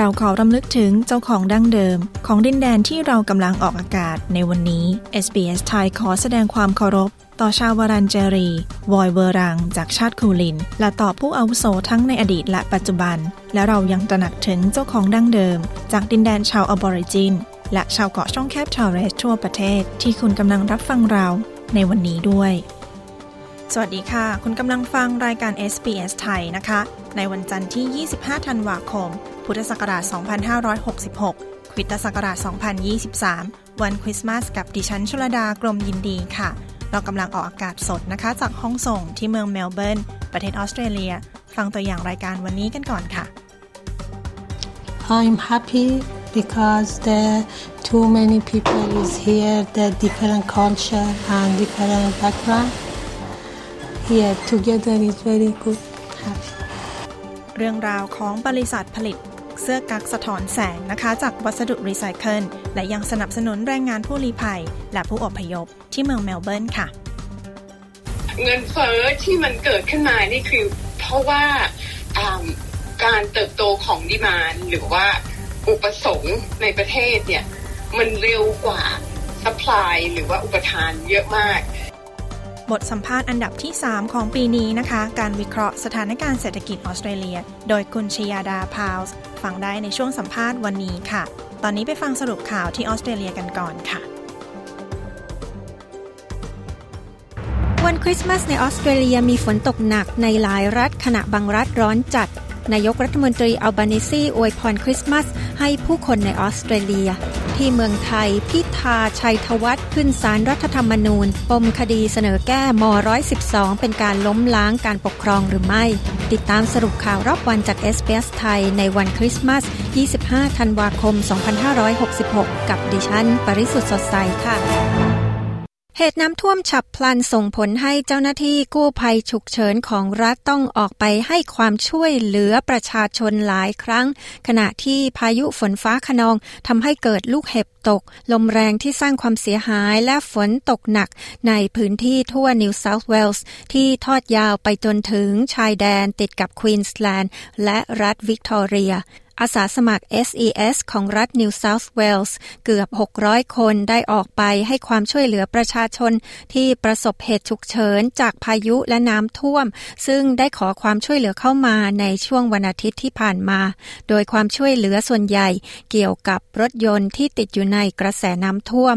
เราขอรำลึกถึงเจ้าของดั้งเดิม ของดินแดนที่เรากำลังออกอากาศในวันนี้ SBS ไทยขอแสดงความเคารพ ต่อชาววารันเจรี วอยเวอรัง จากชาติคูลิน และต่อผู้อาวุโสทั้งในอดีตและปัจจุบัน และเรายังตระหนักถึงเจ้าของดั้งเดิม จากดินแดนชาวอบอริจิน และชาวเกาะช่องแคบทอร์เรสทั่วประเทศ ที่คุณกำลังรับฟังเราในวันนี้ด้วยสวัสดีค่ะ คุณกำลังฟังรายการ SBS ไทยนะคะ ในวันจันทร์ที่ 25 ธันวาคม พุทธศักราช 2566 คริสตศักราช 2023 วันคริสต์มาสกับดิฉันชลดากรมยินดีค่ะ เรากำลังออกอากาศสดนะคะ จากห้องส่งที่เมืองเมลเบิร์น ประเทศออสเตรเลีย ฟังตัวอย่างรายการวันนี้กันก่อนค่ะ I'm happy because there too many people is here, the different culture and different background. Here together is very good. Happy. เรื่องราวของบริษัทผลิต เสื้อกั๊กสะท้อนแสงนะคะ จากวัสดุรีไซเคิลและยังสนับสนุนแรงงานผู้ลี้ภัย และผู้อพยพที่เมืองเมลเบิร์นค่ะ เงินเฟ้อที่มันเกิดขึ้นมานี่คือ เพราะว่าอ่าการเติบโตของดีมานหรือว่าอุปสงค์ในประเทศเนี่ยมันเร็วกว่าสป라이หรือว่าอุปทานเยอะมาก บทสัมภาษณ์อันดับที่ 3 ของปีนี้นะคะ การวิเคราะห์สถานการณ์เศรษฐกิจออสเตรเลีย โดยคุณชยาดาพาวส์ฟังได้ในช่วงสัมภาษณ์วันนี้ค่ะ ตอนนี้ไปฟังสรุปข่าวที่ออสเตรเลียกันก่อนค่ะ วันคริสต์มาสในออสเตรเลียมีฝนตกหนักในหลายรัฐขณะบางรัฐร้อนจัด นายกรัฐมนตรีอัลบานิซีอวยพรคริสต์มาสให้ผู้คนในออสเตรเลีย ที่เมืองไทย พิธาชัยธวัฒน์ขึ้นศาลรรัฐธรรมนูญ ปมคดีเสนอแก้ม 112 เป็นการล้มล้างการปกครองหรือไม่ ติดตามสรุปข่าวรอบวันจาก s อ s ไทยในวันคริสต์มาส 25 ธันวาคม 2566 กับดิฉัน ปริสุทธ์สดใสค่ะ เหตุน้ำท่วมฉับพลันส่งผลให้เจ้าหน้าที่กู้ภัยฉุกเฉินของรัฐต้องออกไปให้ความช่วยเหลือประชาชนหลายครั้ง ขณะที่พายุฝนฟ้าขนองทำให้เกิดลูกเห็บตก ลมแรงที่สร้างความเสียหายและฝนตกหนักในพื้นที่ทั่วนิวเซาท์เวลส์ที่ทอดยาวไปจนถึงชายแดนติดกับควีนสแลนด์และรัฐวิกตอเรีย อาสาสมัคร SES ของรัฐ New South Wales เกือบ 600 คนได้ออกไปให้ความช่วยเหลือประชาชนที่ประสบเหตุฉุกเฉินจากพายุและน้ำท่วม ซึ่งได้ขอความช่วยเหลือเข้ามาในช่วงวันอาทิตย์ที่ผ่านมา โดยความช่วยเหลือส่วนใหญ่เกี่ยวกับรถยนต์ที่ติดอยู่ในกระแสน้ำท่วม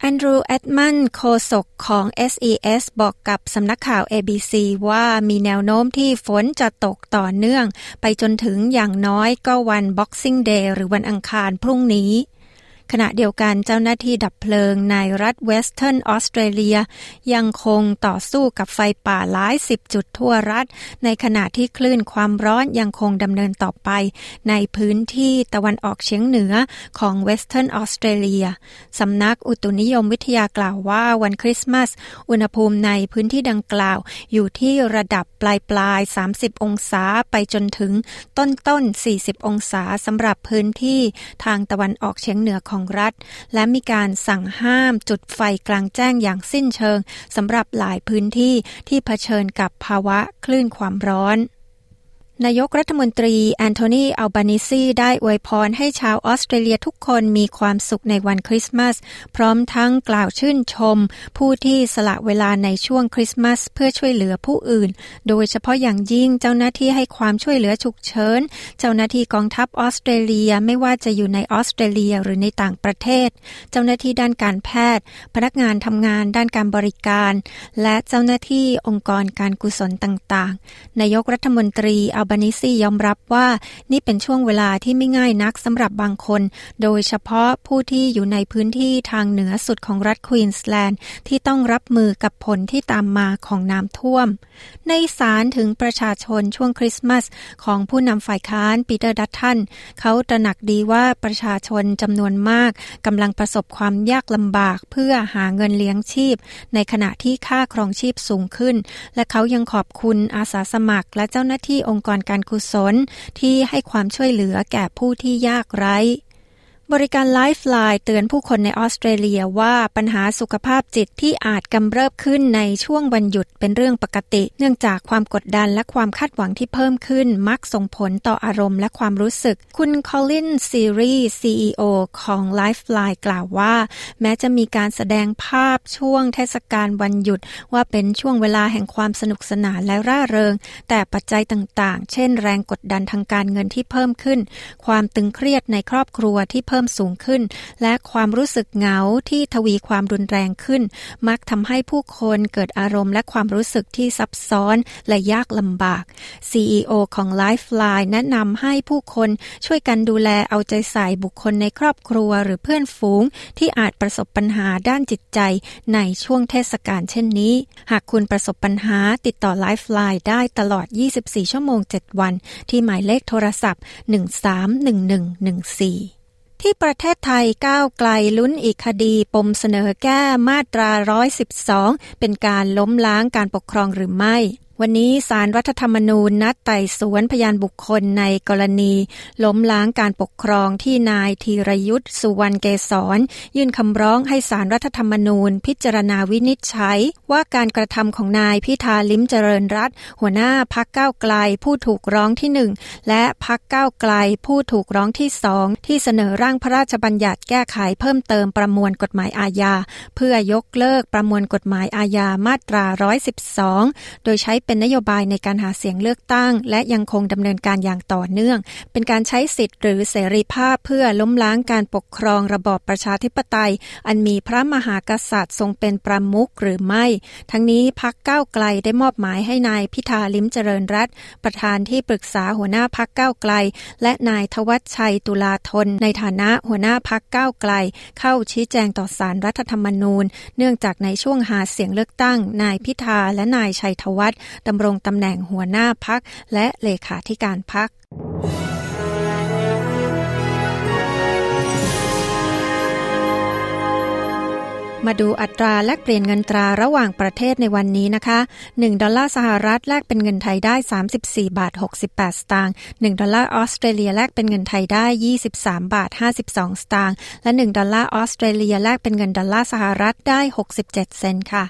แอนดรูว์แอดมันโคศกของ SES บอกกับสำนักข่าว ABC ว่ามีแนวโน้มที่ฝนจะตกต่อเนื่อง ไปจนถึงอย่างน้อยก็วัน Boxing Day หรือวันอังคารพรุ่งนี้ ขณะเดียวกันเจ้าหน้าที่ดับเพลิงในรัฐเวสเทิร์นออสเตรเลีย ยังคงต่อสู้กับไฟป่าหลายสิบจุดทั่วรัฐ ในขณะที่คลื่นความร้อนยังคงดำเนินต่อไป ในพื้นที่ตะวันออกเฉียงเหนือของเวสเทิร์นออสเตรเลียสำนักอุตุนิยมวิทยากล่าวว่าวันคริสต์มาส อุณหภูมิในพื้นที่ดังกล่าว อยู่ที่ระดับปลายปลาย 30 องศาไปจนถึงต้นต้น 40 องศาสำหรับพื้นที่ทางตะวันออกเฉียงเหนือของรัฐ และมีการสั่งห้ามจุดไฟกลางแจ้งอย่างสิ้นเชิงสำหรับหลายพื้นที่ที่เผชิญกับภาวะคลื่นความร้อน นายกรัฐมนตรีแอนโทนีอัลบานิซีได้อวยพรให้ชาวออสเตรเลียทุกคนมีความสุขในวันคริสต์มาส พร้อมทั้งกล่าวชื่นชม ผู้ที่สละเวลาในช่วงคริสต์มาส เพื่อช่วยเหลือผู้อื่น โดยเฉพาะอย่างยิ่งเจ้าหน้าที่ให้ความช่วยเหลือฉุกเฉิน เจ้าหน้าที่กองทัพออสเตรเลียไม่ว่าจะอยู่ในออสเตรเลียหรือในต่างประเทศ เจ้าหน้าที่ด้านการแพทย์ พนักงานทำงานด้านการบริการ และเจ้าหน้าที่องค์กรการกุศลต่างๆ นายกรัฐมนตรีอัลบานิซียอมรับว่านี่เป็นช่วงเวลาที่ไม่ง่ายนักสำหรับบางคน โดยเฉพาะผู้ที่อยู่ในพื้นที่ทางเหนือสุดของรัฐควีนสแลนด์ที่ต้องรับมือกับผลที่ตามมาของน้ำท่วม ในสารถึงประชาชนช่วงคริสต์มาสของผู้นำฝ่ายค้านปีเตอร์ดัตทันเขาตระหนักดีว่าประชาชนจำนวนมากกำลังประสบความยากลำบากเพื่อหาเงินเลี้ยงชีพ ในขณะที่ค่าครองชีพสูงขึ้น และเขายังขอบคุณอาสาสมัครและเจ้าหน้าที่องค์กรการกุศลที่ให้ความช่วยเหลือแก่ผู้ที่ยากไร้ บริการไลฟ์ไลน์เตือนผู้คนในออสเตรเลียว่าปัญหาสุขภาพจิตที่อาจกำเริบขึ้นในช่วงวันหยุดเป็นเรื่องปกติ เนื่องจากความกดดันและความคาดหวังที่เพิ่มขึ้นมักส่งผลต่ออารมณ์และความรู้สึก คุณคอลินซีรีส์ CEO ของ Lifeline กล่าวว่า แม้จะมีการแสดงภาพช่วงเทศกาลวันหยุด ว่าเป็นช่วงเวลาแห่งความสนุกสนานและร่าเริง แต่ปัจจัยต่างๆ เช่น แรงกดดันทางการเงินที่เพิ่มขึ้น ความตึงเครียดในครอบครัวที่เพิ่มสูงขึ้น และความรู้สึกเหงาที่ทวีความรุนแรงขึ้น มักทำให้ผู้คนเกิดอารมณ์และความรู้สึกที่ซับซ้อนและยากลำบาก CEO ของ Lifeline แนะนำให้ผู้คนช่วยกันดูแลเอาใจใส่บุคคลในครอบครัวหรือเพื่อนฝูง ที่อาจประสบปัญหาด้านจิตใจในช่วงเทศกาลเช่นนี้ หากคุณประสบปัญหาติดต่อ Lifeline ได้ตลอด 24 ชั่วโมง 7 วัน ที่หมายเลขโทรศัพท์ 131114 ที่ประเทศไทยก้าวไกลลุ้นอีกคดีปมเสนอแก้มาตรา 112 เป็นการล้มล้างการปกครองหรือไม่ วันนี้สารรัฐธรรมนูญนัดไต่สวนพยานบุคคลในกรณี ล้มล้างการปกครองที่นายธีรยุทธ์สุวรรณเกษรยื่นคำร้องให้สารรัฐธรรมนูญ พิจารณาวินิจฉัย ว่าการกระทำของนายพิธาลิ้มเจริญรัตหัวหน้าพักเก้าไกลผู้ถูกร้องที่หนึ่งและพักเก้าไกลผู้ถูกร้องที่สองที่เสนอร่างพระราชบัญญัติแก้ไขเพิ่มเติมประมวลกฎหมายอาญา เพื่อยกเลิกประมวลกฎหมายอาญามาตรา 112 โดยใช้เป็นเป็นนโยบายในการหาเสียงเลือกตั้ง และยังคงดำเนินการอย่างต่อเนื่อง เป็นการใช้สิทธิ์หรือเสรีภาพเพื่อล้มล้างการปกครองระบอบประชาธิปไตย อันมีพระมหากษัตริย์ทรงเป็นประมุขหรือไม่ ทั้งนี้พักก้าวไกลได้มอบหมายให้นายพิธาลิ้มเจริญรัตประธานที่ปรึกษาหัวหน้าพักก้าวไกล และนายทวัชชัยตุลาธน ในฐานะหัวหน้าพักก้าวไกล เข้าชี้แจงต่อสารรัฐธรรมนูญ เนื่องจากในช่วงหาเสียงเลือกตั้ง นายพิธาและนายชัยธวัฒน์ดำรงตำแหน่งหัวหน้าพักและเลขาธิการพักมาดูอัตราแลกเปลี่ยนเงินตราระหว่างประเทศในวันนี้นะคะ 1 ดอลลาร์สหรัฐแลกเป็นเงินไทยได้ 34 บาท 68 สตางค์ 1 ดอลลาร์ออสเตรเลียแลกเป็นเงินไทยได้ 23 บาท 52 สตางค์ และ 1 ดอลลาร์ออสเตรเลียแลกเป็นเงินดอลลาร์สหรัฐได้ 67 เซนต์ค่ะ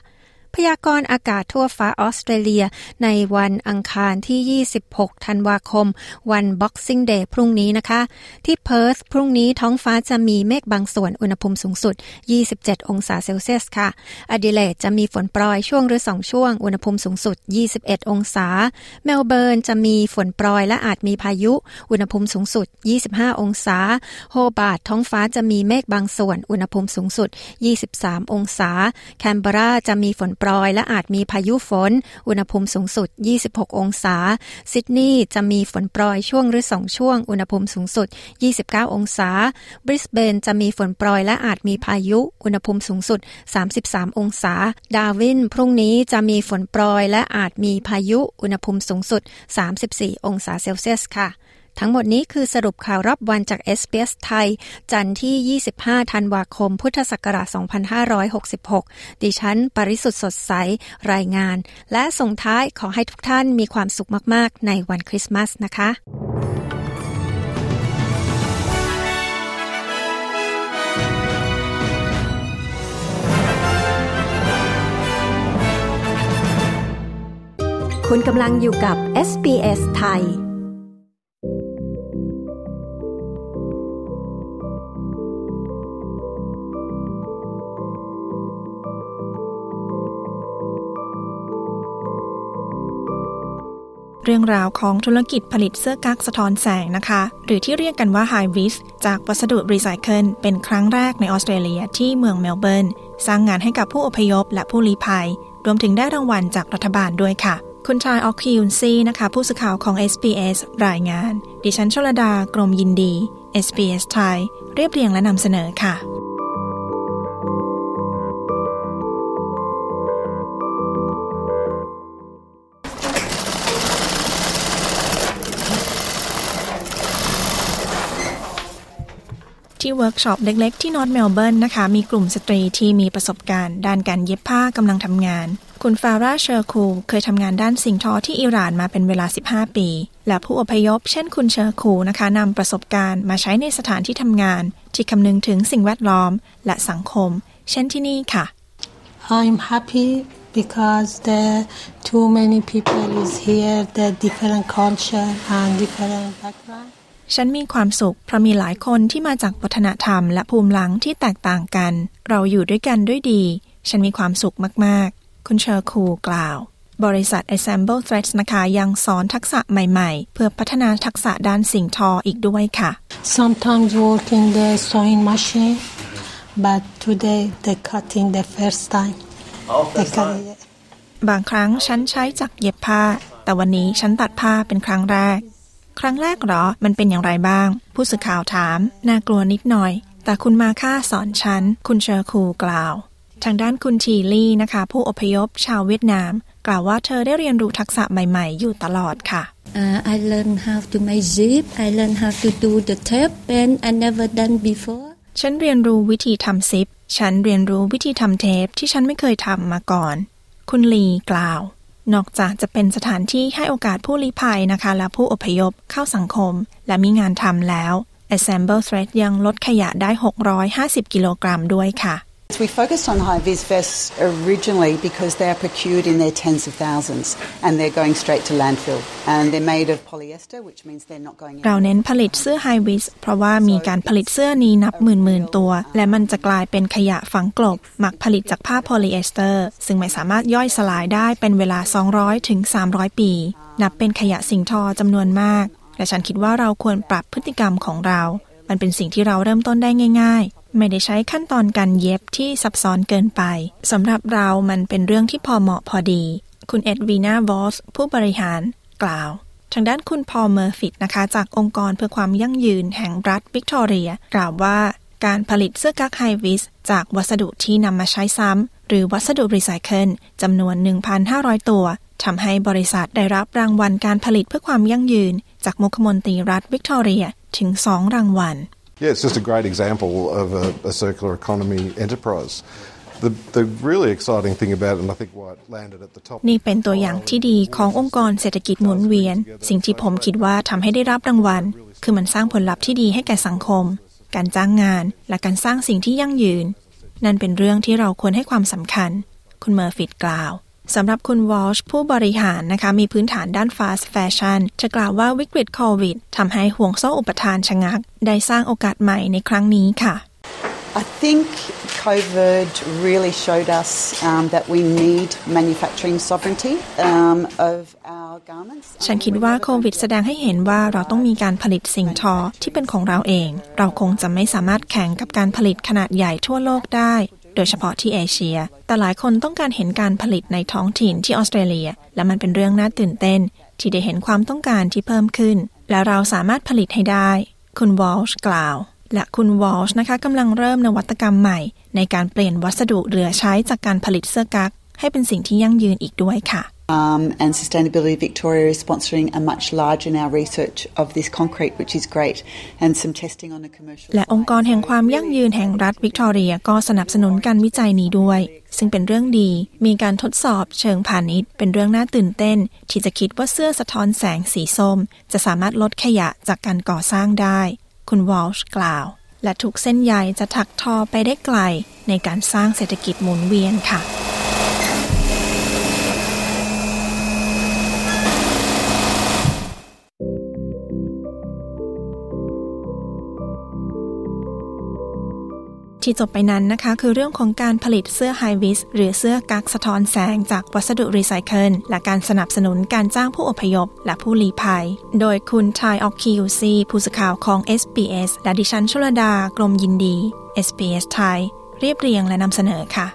พยากรณ์อากาศทั่วฟ้าออสเตรเลีย ในวันอังคารที่ 26 ธันวาคม วัน Boxing Day พรุ่งนี้นะคะ ที่เพิร์ธพรุ่งนี้ท้องฟ้าจะมีเมฆบางส่วนอุณหภูมิสูงสุด 27 องศาเซลเซียสค่ะอดิเลดจะมีฝนโปรยช่วงหรือสองช่วง อุณหภูมิสูงสุด 21 องศา เมลเบิร์นจะมีฝนโปรยและอาจมีพายุ อุณหภูมิสูงสุด 25 องศา โฮบาร์ตท้องฟ้าจะมีเมฆบางส่วน อุณหภูมิสูงสุด 23 องศา แคนเบราจะมีฝนปรอย และอาจมีพายุฝน อุณหภูมิสูงสุด 26 องศา ซิดนีย์จะมีฝนปรอยช่วงหรือสองช่วง อุณหภูมิสูงสุด 29 องศา บริสเบนจะมีฝนปรอย และอาจมีพายุ อุณหภูมิสูงสุด 33 องศา ดาวิน พรุ่งนี้จะมีฝนปรอย และอาจมีพายุ อุณหภูมิสูงสุด 34 องศาเซลเซียสค่ะ ทั้งหมดนี้คือสรุปข่าวรอบวันจาก SBS ไทย จันทร์ที่ 25 ธันวาคม พุทธศักราช 2566 ดิฉัน ปริสุทธ์สดใส รายงาน และส่งท้ายขอให้ทุกท่านมีความสุขมาก ๆ ในวันคริสต์มาสนะคะคุณกำลังอยู่กับ SBS ไทย เรื่องราวของธุรกิจผลิตเสื้อกั๊กสะท้อนแสงนะคะ หรือที่เรียกกันว่า High Vis จากวัสดุรีไซเคิลเป็นครั้งแรกในออสเตรเลียที่เมืองเมลเบิร์น สร้างงานให้กับผู้อพยพและผู้ลี้ภัย รวมถึงได้รางวัลจากรัฐบาลด้วยค่ะ คุณชายออกคิยุนซีนะคะผู้สื่อข่าวของ SBS รายงาน ดิฉันชลดากรมยินดี SBS ไทยเรียบเรียงและนำเสนอค่ะ ที่เวิร์กช็อปเล็กๆ ที่นอร์ทเมลเบิร์นนะคะ มีกลุ่มสตรีที่มีประสบการณ์ ด้านการเย็บผ้ากำลังทำงาน คุณฟาร่าเชอร์คูเคยทำงานด้านสิ่งทอที่อิหร่านมาเป็นเวลา 15 ปี และผู้อพยพ เช่นคุณเชอร์คูนะคะนำประสบการณ์มาใช้ในสถานที่ทำงาน ที่คำนึงถึงสิ่งแวดล้อม และสังคม เช่นที่นี่ค่ะ I'm happy because there too many people is here the different culture and different background ฉันมีความสุขเพราะมีหลายคนที่มาจากวัฒนธรรมและภูมิหลังที่แตกต่างกัน เราอยู่ด้วยกันด้วยดี ฉันมีความสุขมาก ๆ คุณเชอร์คูกล่าว บริษัท Assemble Threads นะคะยังสอนทักษะใหม่ๆ เพื่อพัฒนาทักษะด้านสิ่งทออีกด้วยค่ะ sometimes work in the sewing machine but today they cutting the first time they cut it. บางครั้งฉันใช้จักรเย็บผ้า แต่วันนี้ฉันตัดผ้าเป็นครั้งแรก ครั้งแรกเหรอ มันเป็นอย่างไรบ้าง ผู้สื่อข่าวถาม น่ากลัวนิดหน่อย แต่คุณมาค่าสอนฉัน คุณเชอร์คูกล่าว ทางด้านคุณทีลี่นะคะ ผู้อพยพชาวเวียดนาม กล่าวว่าเธอได้เรียนรู้ทักษะใหม่ๆ อยู่ตลอดค่ะ Uh, I learned how to make zip. I learned how to do the tape pen I never done before. ฉันเรียนรู้วิธีทำซิป ฉันเรียนรู้วิธีทำเทปที่ฉันไม่เคยทำมาก่อน คุณลีกล่าว นอกจากจะเป็นสถานที่ให้โอกาสผู้ลี้ภัยนะคะ และผู้อพยพเข้าสังคม และมีงานทำแล้ว Assemble Thread ยังลดขยะได้ 650 กิโลกรัมด้วยค่ะ We focused on high vis vests originally because they are procured in their tens of thousands and they're going straight to landfill. And they're made of polyester, which means they're not going เราเน้นผลิตเสื้อไฮVis เพราะว่ามีการผลิตเสื้อนี้นับหมื่นหมื่นตัว และมันจะกลายเป็นขยะฝังกลบ มักผลิตจากผ้าโพลีเอสเตอร์ ซึ่งไม่สามารถย่อยสลายได้เป็นเวลา 200ถึง300 ปี นับเป็นขยะสิ่งทอจำนวนมาก และฉันคิดว่าเราควรปรับพฤติกรรมของเรา มันเป็นสิ่งที่เราเริ่มต้นได้ง่าย ๆ ไม่ได้ใช้ขั้นตอนการเย็บที่ซับซ้อนเกินไปสำหรับเรามันเป็นเรื่องที่พอเหมาะพอดี คุณเอ็ดวีนาวอสผู้บริหารกล่าว ทางด้านคุณพอลเมอร์ฟิตนะคะ จากองค์กรเพื่อความยั่งยืนแห่งรัฐวิกตอเรีย กล่าวว่าการผลิตเสื้อกั๊ก High Vis จากวัสดุที่นำมาใช้ซ้ำหรือวัสดุรีไซเคิลจำนวน 1,500 ตัวทำให้บริษัทได้รับรางวัลการผลิตเพื่อความยั่งยืน จากมุขมนตรีรัฐวิกตอเรียถึง2รางวัล Yeah, it's just a great example of a, a circular economy enterprise. The, the really exciting thing about it, and I think why it landed at the top. นี่เป็นตัวอย่างที่ดีขององค์กรเศรษฐกิจหมุนเวียน สิ่งที่ผมคิดว่าทำให้ได้รับรางวัล คือมันสร้างผลลัพธ์ที่ดีให้แก่สังคม การจ้างงาน และการสร้างสิ่งที่ยั่งยืน นั่นเป็นเรื่องที่เราควรให้ความสำคัญ คุณเมอร์ฟิตกล่าว สำหรับคุณวอลช์ผู้บริหารนะคะมีพื้นฐานด้านฟาสต์แฟชั่นจะกล่าวว่าวิกฤตโควิดทำให้ห่วงโซ่อุปทานชะงัก ได้สร้างโอกาสใหม่ในครั้งนี้ค่ะ I think COVID really showed us um, that we need manufacturing sovereignty um, of our garments. ฉันคิดว่าโควิดแสดงให้เห็นว่าเราต้องมีการผลิตสิ่งทอที่เป็นของเราเอง เราคงจะไม่สามารถแข่งกับการผลิตขนาดใหญ่ทั่วโลกได้ โดยเฉพาะที่เอเชีย แต่หลายคนต้องการเห็นการผลิตในท้องถิ่นที่ออสเตรเลีย และมันเป็นเรื่องน่าตื่นเต้น ที่ได้เห็นความต้องการที่เพิ่มขึ้น และเราสามารถผลิตให้ได้ คุณวอลช์กล่าว และคุณวอลช์นะคะกำลังเริ่มนวัตกรรมใหม่ ในการเปลี่ยนวัสดุเหลือใช้จากการผลิตเสื้อกั๊กให้เป็นสิ่งที่ยั่งยืนอีกด้วยค่ะ Um, and Sustainability Victoria is sponsoring a much larger now research of this concrete, which is great, and some testing on a commercial. และองค์กรแห่งความยั่งยืนแห่งรัฐวิกตอเรียก็สนับสนุนการวิจัยนี้ด้วย ซึ่งเป็นเรื่องดี มีการทดสอบเชิงพาณิชย์ เป็นเรื่องน่าตื่นเต้น ที่จะคิดว่าเสื้อสะท้อนแสงสีส้ม จะสามารถลดขยะจากการก่อสร้างได้ คุณวอลช์กล่าว และทุกเส้นใยจะถักทอไปได้ไกล ในการสร้างเศรษฐกิจหมุนเวียนค่ะ ที่จบไปนั้นนะคะ คือเรื่องของการผลิตเสื้อไฮวิสหรือเสื้อกักสะท้อนแสงจากวัสดุรีไซเคิลและการสนับสนุนการจ้างผู้อพยพ และผู้ลี้ภัย โดยคุณทายออกคิวซีผู้สื่อข่าวของ SBS และดิฉันชลดากรมยินดี SBS ไทย เรียบเรียงและนำเสนอค่ะ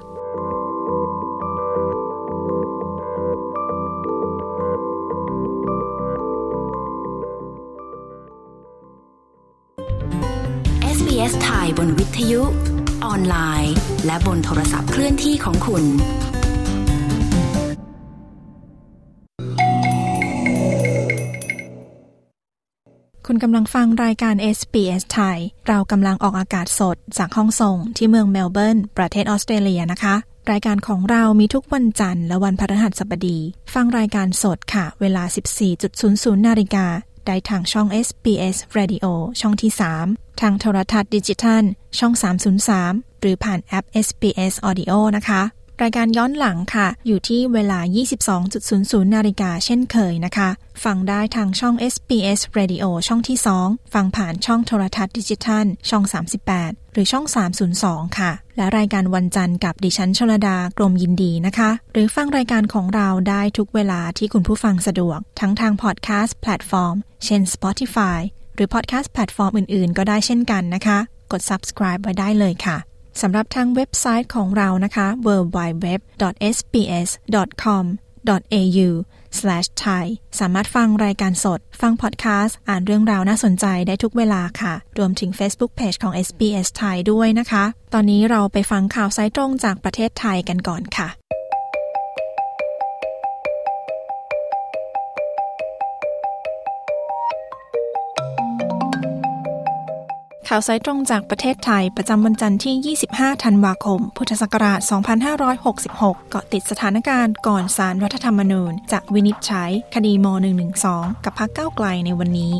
บนวิทยุ ออนไลน์ และบนโทรศัพท์เคลื่อนที่ของคุณ คุณกำลังฟังรายการ SBS ไทย เรากำลังออกอากาศสดจากห้องส่งที่เมืองเมลเบิร์น ประเทศออสเตรเลียนะคะรายการของเรามีทุกวันจันทร์และวันพฤหัสบดี ฟังรายการสดค่ะ เวลา 14.00 นาฬิกา ได้ทางช่อง SBS Radio ช่องที่ 3 ทางโทรทัศน์ดิจิทัล ช่อง 303 หรือผ่านแอป SBS Audio นะคะ รายการย้อนหลังค่ะ อยู่ที่เวลา 22.00 นาฬิกาเช่นเคยนะคะ ฟังได้ทางช่อง SBS Radio ช่องที่ 2 ฟังผ่านช่องโทรทัศน์ดิจิทัล ช่อง 38 หรือช่อง 302 ค่ะ และรายการวันจันทร์กับดิฉันชลดากรมยินดีนะคะ หรือฟังรายการของเราได้ทุกเวลาที่คุณผู้ฟังสะดวก ทั้งทางพอดแคสต์แพลตฟอร์ม เช่น Spotify หรือพอดแคสต์แพลตฟอร์มอื่นๆ ก็ได้เช่นกันนะคะ กด subscribe ไว้ได้เลยค่ะสำหรับทางเว็บไซต์ของเรานะคะ www.sbs.com.au www.thai สามารถฟังรายการสด ฟังพอดแคสต์ อ่านเรื่องราวน่าสนใจได้ทุกเวลาค่ะ รวมถึง Facebook Page ของ SBS ไทยด้วยนะคะ ตอนนี้เราไปฟังข่าวสายตรงจากประเทศไทยกันก่อนค่ะ ข่าวสายตรงจากประเทศไทยประจำวันจันทร์ที่ 25 ธันวาคม พุทธศักราช 2566 เกาะติดสถานการณ์ก่อนสารรัฐธรรมนูญจะวินิจฉัยคดีม .112 กับพรรคก้าไกลในวันนี้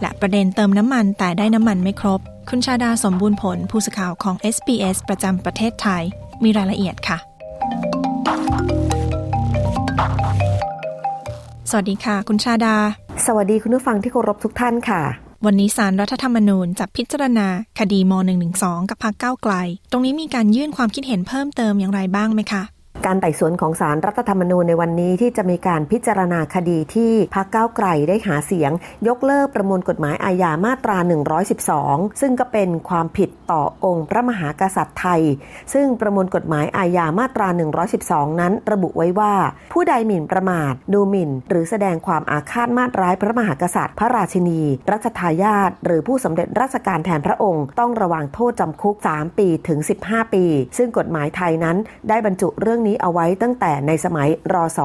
และประเด็นเติมน้ำมันแต่ได้น้ำมันไม่ครบ คุณชาดาสมบูรณ์ผลผู้สื่อข่าวของ SBS ประจำประเทศไทย มีรายละเอียดค่ะ สวัสดีค่ะ คุณชาดา สวัสดีคุณผู้ฟังที่เคารพทุกท่านค่ะ วันนี้สารรัฐธรรมนูญจะพิจารณาคดีม .112 กับพรรคก้าวไกล ตรงนี้มีการยื่นความคิดเห็นเพิ่มเติมอย่างไรบ้างไหมคะ การไต่สวนของสารรัฐธรรมนูญในวันนี้ที่จะมีการพิจารณาคดีที่พรรคก้าไกลได้หาเสียง ยกเลิกประมวลกฎหมายอาญามาตรา 112 ซึ่งก็เป็นความผิดต่อองค์พระมหากษัตริย์ไทย ซึ่งประมวลกฎหมายอาญามาตรา 112 นั้นระบุไว้ว่า ผู้ใดหมิ่นประมาท ดูหมิ่น หรือแสดงความอาฆาตมาตร้ายพระมหากษัตริย์ พระราชินี รัชทายาทหรือผู้สำเร็จราชการแทนพระองค์ ต้องระวังโทษจำคุก 3 ปีถึง 15 ปี ซึ่งกฎหมายไทยนั้นได้บรรจุเรื่องรื่องนี้เอาไว้ตั้งแต่ในสมัยรศ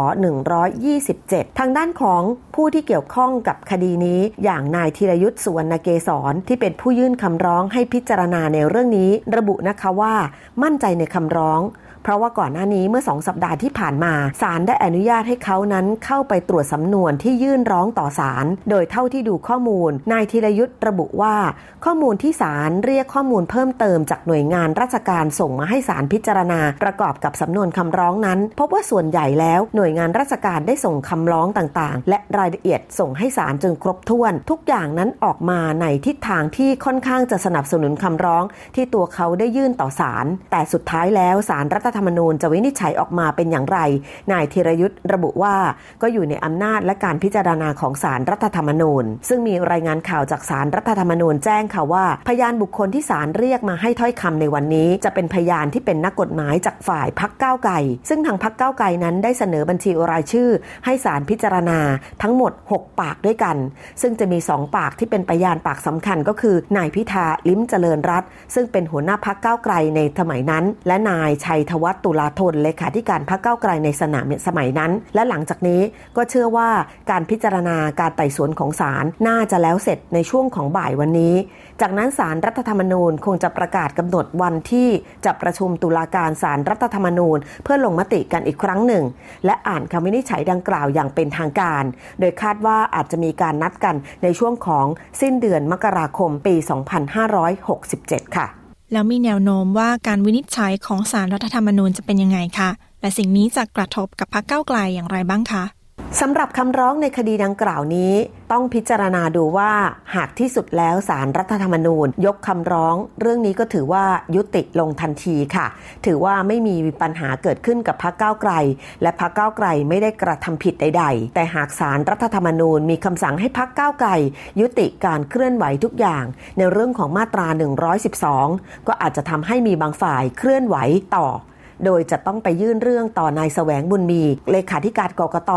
127 ทางด้านของผู้ที่เกี่ยวข้องกับคดีนี้ อย่างนายธีรยุทธ์สุวรรณเกษรที่เป็นผู้ยื่นคำร้องให้พิจารณาในเรื่องนี้ ระบุนะคะว่า มั่นใจในคำร้อง เพราะว่าก่อนหน้านี้เมื่อสองสัปดาห์ที่ผ่านมาศาลได้อนุญาตให้เขานั้นเข้าไปตรวจสำนวนที่ยื่นร้องต่อศาลโดยเท่าที่ดูข้อมูลนายธีรยุทธ์ระบุว่า ข้อมูลที่ศาลเรียกข้อมูลเพิ่มเติมจากหน่วยงานราชการส่งมาให้ศาลพิจารณา ประกอบกับสำนวนคำร้องนั้น พบว่าส่วนใหญ่แล้วหน่วยงานราชการได้ส่งคำร้องต่างๆ และรายละเอียดส่งให้ศาลจนครบถ้วน ทุกอย่างนั้นออกมาในทิศทางที่ค่อนข้างจะสนับสนุนคำร้อง ที่ตัวเขาได้ยื่นต่อศาลแต่สุดท้ายแล้วศาลรัฐธรรมนูญจะวินิจฉัยออกมาเป็นอย่างไร นายธีรยุทธ์ระบุว่าก็อยู่ในอำนาจและการพิจารณาของศาลรัฐธรรมนูญ ซึ่งมีรายงานข่าวจากศาลรัฐธรรมนูญแจ้งค่ะว่า พยานบุคคลที่ศาลเรียกมาให้ถ้อยคำในวันนี้ จะเป็นพยานที่เป็นนักกฎหมายจากฝ่ายพักก้าวไก่ ซึ่งทางพักก้าวไก่นั้นได้เสนอบัญชีรายชื่อ ให้ศาลพิจารณาทั้งหมด 6 ปากด้วยกัน ซึ่งจะมี 2 ปากที่เป็นพยานปากสำคัญก็คือนายพิธาลิ้มเจริญรัตซึ่งเป็นหัวหน้าพักก้าวไกลในสมัยนั้น และนายชัยธวัฒน์ตุลาธนเลขาธิการพรรคก้าไกลในสนามสมัยนั้น และหลังจากนี้ก็เชื่อว่าการพิจารณาการไต่สวนของศาลน่าจะแล้วเสร็จในช่วงของบ่ายวันนี้ จากนั้นศาลรัฐธรรมนูญคงจะประกาศกำหนดวันที่จะประชุมตุลาการศาลรัฐธรรมนูญ เพื่อลงมติกันอีกครั้งหนึ่ง และอ่านคำวินิจฉัยดังกล่าวอย่างเป็นทางการ โดยคาดว่าอาจจะมีการนัดกันในช่วงของสิ้นเดือนมกราคมปี 2567 ค่ะ แล้วมีแนวโน้มว่าการวินิจฉัยของสารรัฐธรรมนูญจะเป็นยังไงคะ และสิ่งนี้จะกระทบกับพรรคเก้าไกลอย่างไรบ้างคะ สำหรับคำร้องในคดีดังกล่าวนี้ ต้องพิจารณาดูว่าหากที่สุดแล้วสารรัฐธรรมนูญ ยกคำร้อง เรื่องนี้ก็ถือว่ายุติลงทันทีค่ะ ถือว่าไม่มีปัญหาเกิดขึ้นกับพรรคก้าวไกล และพรรคก้าวไกลไม่ได้กระทำผิดใด ๆ แต่หากสารรัฐธรรมนูญมีคำสั่งให้พรรคก้าวไกล ยุติการเคลื่อนไหวทุกอย่าง ในเรื่องของมาตรา 112 ก็อาจจะทำให้มีบางฝ่ายเคลื่อนไหวต่อ โดยจะต้องไปยื่นเรื่องต่อนายแสวงบุญมีเลขาธิการกกต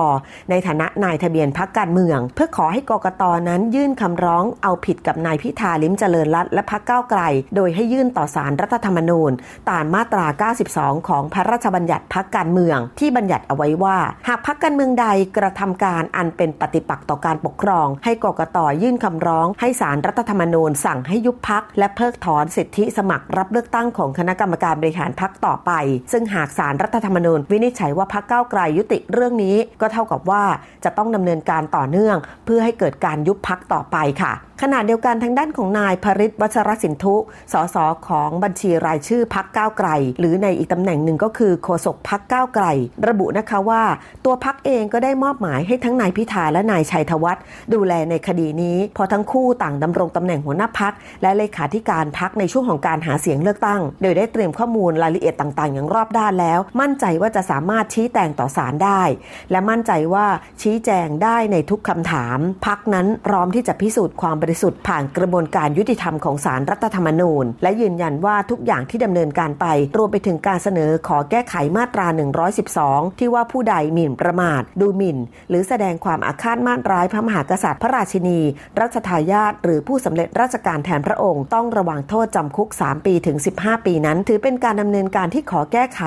ในฐานะนายทะเบียนพักการเมือง เพื่อขอให้กกตนั้นยื่นคำร้องเอาผิดกับนายพิธาลิ้มเจริญรัตและพักก้าวไกล โดยให้ยื่นต่อสารรัฐธรรมนูญตามมาตรา 92 ของพระราชบัญญัติพักการเมือง ที่บัญญัติเอาไว้ว่า หากพักการเมืองใดกระทำการอันเป็นปฏิปักษ์ต่อการปกครอง ให้กกตยื่นคำร้อง ให้สารรัฐธรรมนูญสั่งให้ยุบพักและเพิกถอนสิทธิสมัครรับเลือกตั้งของคณะกรรมการบริหารพักต่อไปซึ่งหากสารรัฐธรรมนูญวินิจฉัยว่าพักก้าวไกลยุติเรื่องนี้ ก็เท่ากับว่าจะต้องดำเนินการต่อเนื่อง เพื่อให้เกิดการยุบพักต่อไปค่ะขณะเดียวกันทางด้านของนายพริศวัชรสินทุสสของบัญชีรายชื่อพักก้าวไกล หรือในอีกตำแหน่งหนึ่งก็คือโฆษกพักก้าวไกล ระบุนะคะว่า ตัวพักเองก็ได้มอบหมายให้ทั้งนายพิธาและนายชัยธวัฒน์ดูแลในคดีนี้พอทั้งคู่ต่างดำรงตำแหน่งหัวหน้าพักและเลขาธิการพักในช่วงของการหาเสียงเลือกตั้ง โดยได้เตรียมข้อมูลรายละเอียดต่างๆ อย่างรอบด้านแล้ว มั่นใจว่าจะสามารถชี้แจงต่อศาลได้ และมั่นใจว่าชี้แจงได้ในทุกคำถาม พักนั้นพร้อมที่จะพิสูจน์ความบริสุทธิ์ผ่านกระบวนการยุติธรรมของสารรัฐธรรมนูญ และยืนยันว่าทุกอย่างที่ดำเนินการไป รวมไปถึงการเสนอขอแก้ไขมาตรา 112 ที่ว่าผู้ใดหมิ่นประมาท ดูหมิ่น หรือแสดงความอาฆาตมาตร้ายพระมหากษัตริย์พระราชินี รัชทายาทหรือผู้สำเร็จราชการแทนพระองค์ ต้องระวังโทษจำคุก 3 ปีถึง 15 ปีนั้น ถือเป็นการดำเนินการที่ขอแก้ไข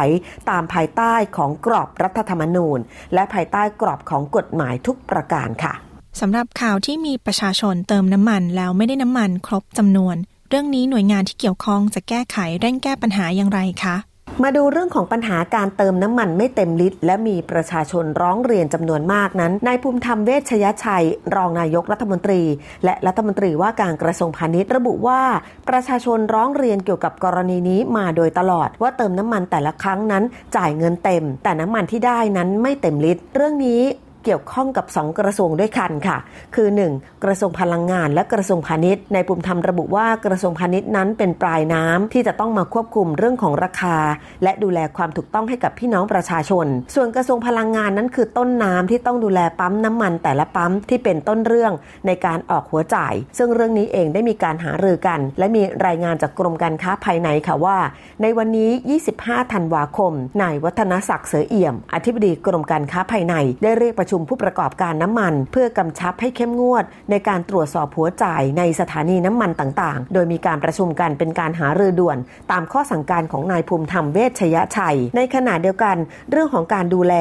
ตามภายใต้ของกรอบรัฐธรรมนูญ และภายใต้กรอบของกฎหมายทุกประการค่ะสำหรับข่าวที่มีประชาชนเติมน้ำมันแล้วไม่ได้น้ำมันครบจำนวน เรื่องนี้หน่วยงานที่เกี่ยวข้องจะแก้ไขเร่งแก้ปัญหาอย่างไรคะ มาดูเรื่องของปัญหาการเติมน้ำมันไม่เต็มลิตร และมีประชาชนร้องเรียนจำนวนมากนั้นนายภูมิธรรมเวชยชัย รองนายกรัฐมนตรี และรัฐมนตรีว่าการกระทรวงพาณิชย์ระบุว่า ประชาชนร้องเรียนเกี่ยวกับกรณีนี้มาโดยตลอด ว่าเติมน้ำมันแต่ละครั้งนั้นจ่ายเงินเต็ม แต่น้ำมันที่ได้นั้นไม่เต็มลิตร เรื่องนี้ เกี่ยวข้องกับ 2 กระทรวงด้วยกันค่ะ คือ 1. กระทรวงพลังงาน และกระทรวงพาณิชย์ ในปุ่มทำระบุว่ากระทรวงพาณิชย์นั้นเป็นปลายน้ำที่จะต้องมาควบคุมเรื่องของราคา และดูแลความถูกต้องให้กับพี่น้องประชาชน ส่วนกระทรวงพลังงานนั้นคือต้นน้ำที่ต้องดูแลปั๊มน้ำมันแต่ละปั๊มที่เป็นต้นเรื่องในการออกหัวจ่าย ซึ่งเรื่องนี้เองได้มีการหารือกัน และมีรายงานจากกรมการค้าภายในค่ะว่า ในวันนี้ 25 ธันวาคมนายวัฒนศักดิ์เสือเอี่ยม อธิบดีกรมการค้าภายในได้เรียกประชุมผู้ประกอบการน้ำมัน เพื่อกำชับให้เข้มงวด ในการตรวจสอบหัวจ่ายในสถานีน้ำมันต่างๆ โดยมีการประชุมกันเป็นการหารือด่วน ตามข้อสั่งการของนายภูมิธรรมเวชชยชัย ในขณะเดียวกัน เรื่องของการดูแล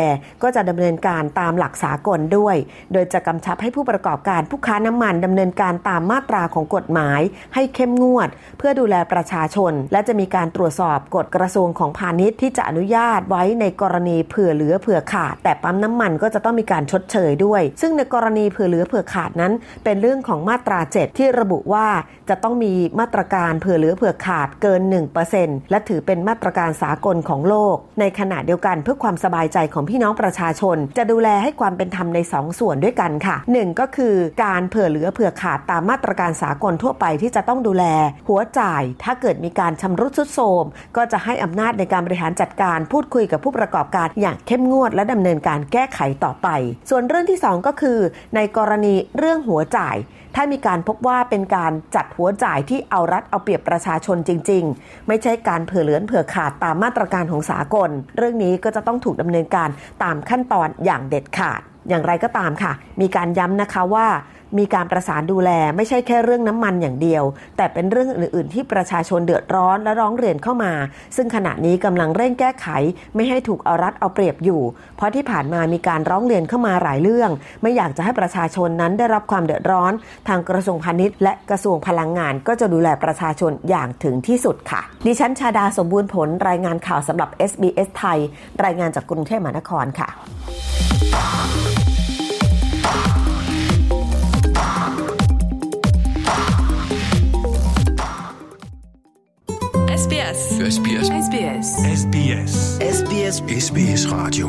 ก็จะดำเนินการตามหลักสากลด้วย โดยจะกำชับให้ผู้ประกอบการผู้ค้าน้ำมันดำเนินการตามมาตราของกฎหมาย ให้เข้มงวด เพื่อดูแลประชาชน และจะมีการตรวจสอบกฎกระทรวงของพาณิชย์ที่จะอนุญาตไว้ในกรณีเผื่อเหลือเผื่อขาด แต่ปั๊มน้ำมันก็จะต้องมีการชดเชยด้วย ซึ่งในกรณีเผื่อเหลือเผื่อขาดนั้น เป็นเรื่องของมาตรา 7 ที่ระบุว่าจะต้องมีมาตรการเผื่อเหลือเผื่อขาดเกิน 1%และถือเป็นมาตรการสากลของโลก ในขณะเดียวกันเพื่อความสบายใจของพี่น้องประชาชน จะดูแลให้ความเป็นธรรมใน 2 ส่วนด้วยกันค่ะ 1 ก็คือการเผื่อเหลือเผื่อขาดตามมาตรการสากลทั่วไปที่จะต้องดูแล หัวจ่าย ถ้าเกิดมีการชำรุดสุดโทรมก็จะให้อำนาจในการบริหารจัดการพูดคุยกับผู้ประกอบการอย่างเข้มงวดและดำเนินการแก้ไขต่อไปส่วนเรื่องที่ 2 ก็คือ ในกรณีเรื่องหัวจ่าย ถ้ามีการพบว่าเป็นการจัดหัวจ่ายที่เอารัดเอาเปรียบประชาชนจริง ๆ ไม่ใช่การเผื่อเลือนเผื่อขาดตามมาตรการของสากล เรื่องนี้ก็จะต้องถูกดำเนินการตามขั้นตอนอย่างเด็ดขาดอย่างไรก็ตามค่ะ มีการย้ำนะคะว่า มีการประสานดูแลไม่ใช่แค่เรื่องน้ำมันอย่างเดียว แต่เป็นเรื่องอื่น ๆ ที่ประชาชนเดือดร้อนและร้องเรียนเข้ามา ซึ่งขณะนี้กำลังเร่งแก้ไข ไม่ให้ถูกเอารัดเอาเปรียบอยู่ เพราะที่ผ่านมามีการร้องเรียนเข้ามาหลายเรื่อง ไม่อยากจะให้ประชาชนนั้นได้รับความเดือดร้อน ทางกระทรวงพาณิชย์ และกระทรวงพลังงาน ก็จะดูแลประชาชนอย่างถึงที่สุดค่ะ ดิฉันชาดาสมบูรณ์ผลรายงานข่าวสำหรับ SBS ไทย รายงานจากกรุงเทพมหานครค่ะ SBS SBS SBS SBS SBS SBS Radio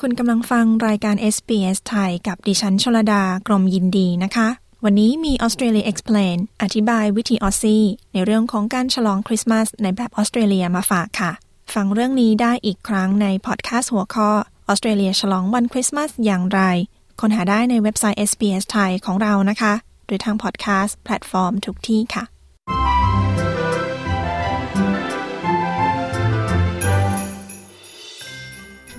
คุณกำลังฟังรายการ SBS ไทยกับดิฉันชลดากรมยินดีนะคะ วันนี้มี Australia Explain อธิบายวิถีออสซี่ในเรื่องของการฉลองคริสต์มาสในแบบออสเตรเลียมาฝากค่ะ ฟังเรื่องนี้ได้อีกครั้งในพอดแคสต์หัวข้อออสเตรเลียฉลองวันคริสต์มาสอย่างไร ค้นหาได้ในเว็บไซต์ SBS ไทยของเรานะคะ หรือทางพอดแคสต์แพลตฟอร์มทุกที่ค่ะ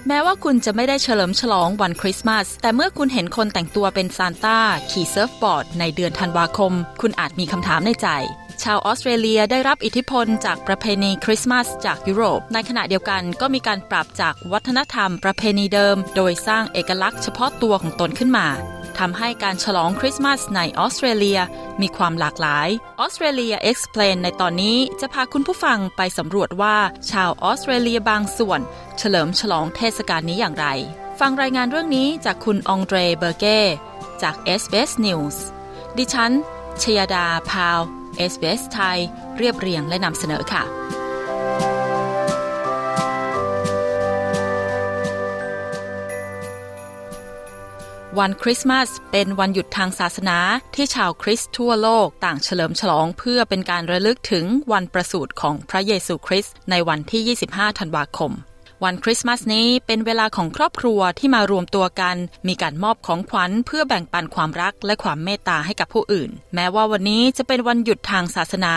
แม้ว่าคุณจะไม่ได้เฉลิมฉลองวันคริสต์มาส แต่เมื่อคุณเห็นคนแต่งตัวเป็นซานต้าขี่เซิร์ฟบอร์ดในเดือนธันวาคม คุณอาจมีคำถามในใจ ชาวออสเตรเลียได้รับอิทธิพลจากประเพณีคริสต์มาสจากยุโรป ในขณะเดียวกันก็มีการปรับจากวัฒนธรรมประเพณีเดิม โดยสร้างเอกลักษณ์เฉพาะตัวของตนขึ้นมาทำให้การฉลองคริสต์มาสในออสเตรเลียมีความหลากหลายออสเตรเลีย Explain ในตอนนี้จะพาคุณผู้ฟังไปสำรวจว่าชาวออสเตรเลียบางส่วน เฉลิมฉลองเทศกาลนี้อย่างไร ฟังรายงานเรื่องนี้จากคุณองเดรเบอร์เก้จาก SBS News ดิฉันชยดาพาว SBS ไทย เรียบเรียงและนำเสนอค่ะ วันคริสต์มาสเป็นวันหยุดทางศาสนาที่ชาวคริสต์ทั่วโลกต่างเฉลิมฉลองเพื่อเป็นการระลึกถึงวันประสูติของพระเยซูคริสต์ในวันที่ 25 ธันวาคม วันคริสต์มาสนี้เป็นเวลาของครอบครัวที่มารวมตัวกัน มีการมอบของขวัญเพื่อแบ่งปันความรักและความเมตตาให้กับผู้อื่น แม้ว่าวันนี้จะเป็นวันหยุดทางศาสนา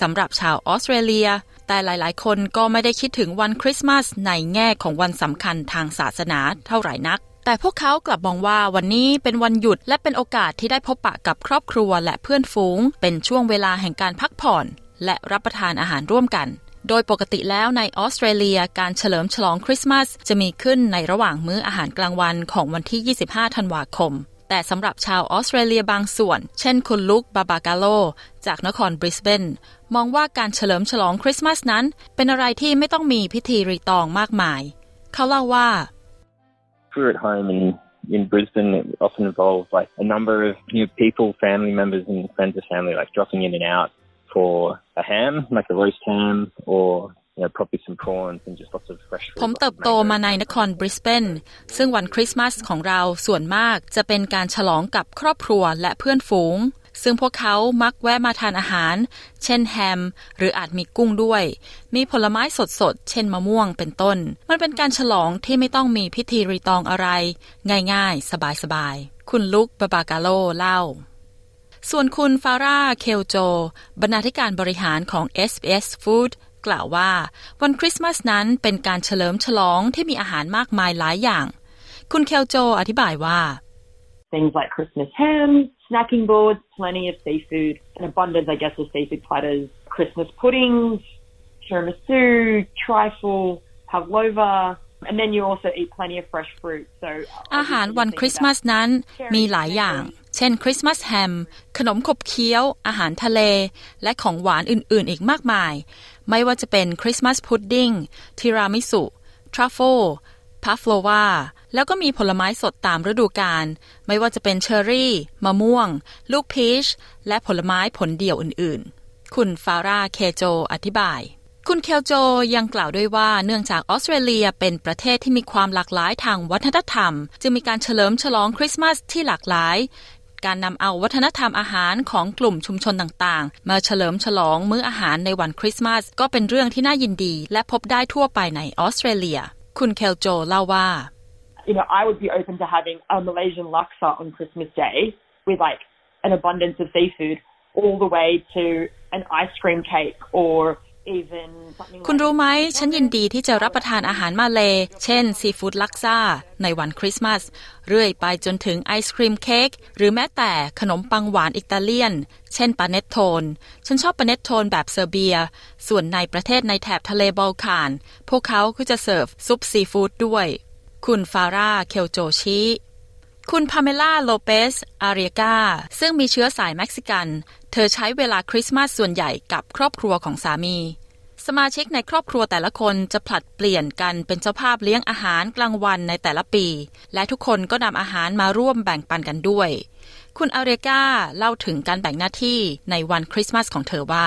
สำหรับชาวออสเตรเลีย แต่หลาย ๆ คนก็ไม่ได้คิดถึงวันคริสต์มาสในแง่ของวันสำคัญทางศาสนาเท่าไหร่นักแต่พวกเขากลับมองว่าวันนี้เป็นวันหยุดและเป็นโอกาสที่ได้พบปะกับครอบครัวและเพื่อนฝูง เป็นช่วงเวลาแห่งการพักผ่อน และรับประทานอาหารร่วมกัน โดยปกติแล้วในออสเตรเลียการเฉลิมฉลองคริสต์มาสจะมีขึ้นในระหว่างมื้ออาหารกลางวันของวันที่ 25 ธันวาคม แต่สำหรับชาวออสเตรเลียบางส่วน เช่นคุณลุกบาบากาโล จากนครบริสเบนมองว่าการเฉลิมฉลองคริสต์มาสนั้น เป็นอะไรที่ไม่ต้องมีพิธีรีตองมากมาย เขาเล่าว่า We're at home and in Brisbane, it often involves like a number of you know, people, family members, and friends of family, like dropping in and out for a ham, like a roast ham, or ผมเติบโตมาในนครบริสเบนซึ่งวันคริสต์มาสของเราส่วนมากจะเป็นการฉลองกับครอบครัวและเพื่อนฝูง ซึ่งพวกเขามักแวะมาทานอาหาร เช่นแฮม หรืออาจมีกุ้งด้วย มีผลไม้สดๆ เช่นมะม่วงเป็นต้น มันเป็นการฉลองที่ไม่ต้องมีพิธีรีตองอะไร ง่ายๆ สบายๆ คุณลุกบาบากาโลเล่า ส่วนคุณฟาร่าเคลโจ บรรณาธิการบริหารของ SBS Food กล่าวว่า วันคริสต์มาสนั้นเป็นการเฉลิมฉลองที่มีอาหารมากมายหลายอย่าง คุณเคลโจอธิบายว่า things like Christmas hams, snacking boards, plenty of seafood, an abundance, I guess, of seafood platters, Christmas puddings, tiramisu, trifle, pavlova, and then you also eat plenty of fresh fruit. So อาหารวันคริสต์มาสนั้นมีหลายอย่าง เช่นคริสต์มาสแฮม ขนมขบเคี้ยว อาหารทะเล และของหวานอื่นๆ อีกมากมาย ไม่ว่าจะเป็นคริสต์มาสพุดดิ้งทีรามิสุ ทรัฟเฟิลพาฟโลวา แล้วก็มีผลไม้สดตามฤดูกาล ไม่ว่าจะเป็นเชอร์รี่ มะม่วง ลูกพีช และผลไม้ผลเดี่ยวอื่นๆ คุณฟาร่า เคโจ อธิบาย คุณเคลโจยังกล่าวด้วยว่าเนื่องจากออสเตรเลียเป็นประเทศที่มีความหลากหลายทางวัฒนธรรม จึงมีการเฉลิมฉลองคริสต์มาสที่หลากหลาย การนำเอาวัฒนธรรมอาหารของกลุ่มชุมชนต่างๆ มาเฉลิมฉลองมื้ออาหารในวันคริสต์มาสก็เป็นเรื่องที่น่ายินดี และพบได้ทั่วไปในออสเตรเลีย คุณเคลโจเล่าว่า you know, I would be open to having a Malaysian laksa on Christmas Day with like an abundance of seafood all the way to an ice cream cake or คุณรู้ไหม ฉันยินดีที่จะรับประทานอาหารมาเลย์ เช่น ซีฟู้ดลักซ่า ในวันคริสต์มาส เรื่อยไปจนถึงไอศครีมเค้กหรือแม้แต่ขนมปังหวานอิตาเลียน เช่นปาเนตโทน ฉันชอบปาเนตโทนแบบเซอร์เบีย ส่วนในประเทศในแถบทะเลบอลข่าน พวกเขาก็จะเสิร์ฟซุปซีฟู้ดด้วย คุณฟาร่าเคลโจชี้ คุณพาเมล่าโลเปสอาริกาซึ่งมีเชื้อสายเม็กซิกัน เธอใช้เวลาคริสต์มาสส่วนใหญ่กับครอบครัวของสามี สมาชิกในครอบครัวแต่ละคนจะผลัดเปลี่ยนกันเป็นเจ้าภาพเลี้ยงอาหารกลางวันในแต่ละปี และทุกคนก็นำอาหารมาร่วมแบ่งปันกันด้วย คุณอาริกาเล่าถึงการแบ่งหน้าที่ในวันคริสต์มาสของเธอว่า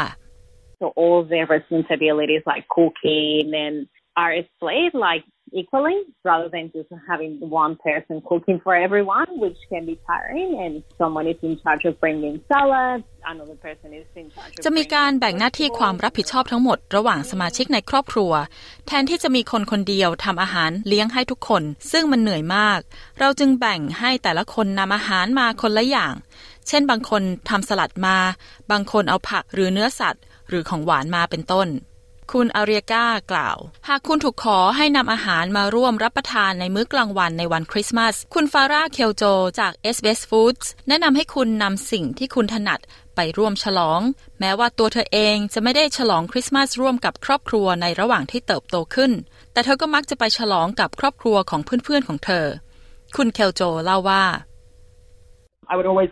so all their responsibilities like cooking and are split like equally rather than just having one person cooking for everyone, which can be tiring. And someone is in charge of bringing salad, another person is in charge of จะมีการแบ่งหน้าที่ความรับผิดชอบทั้งหมดระหว่างสมาชิกในครอบครัว แทนที่จะมีคนคนเดียวทำอาหารเลี้ยงให้ทุกคน ซึ่งมันเหนื่อยมาก เราจึงแบ่งให้แต่ละคนนำอาหารมาคนละอย่างเเช่นบางคนทำสลัดมา บางคนเอาผักหรือเนื้อสัตว์ หรือของหวานมาเป็นต้น คุณอารียกากล่าว หากคุณถูกขอให้นำอาหารมาร่วมรับประทานในมื้อกลางวันในวันคริสต์มาส คุณฟาร่าเคลโจจาก s b s Foods แนะนำให้คุณนำสิ่งที่คุณถนัดไปร่วมฉลอง แม้ว่าตัวเธอเองจะไม่ได้ฉลองคริสต์มาสร่วมกับครอบครัวในระหว่างที่เติบโตขึ้น แต่เธอก็มักจะไปฉลองกับครอบครัวของเพื่อนๆของเธอ คุณเคลโจเล่าว่า I would always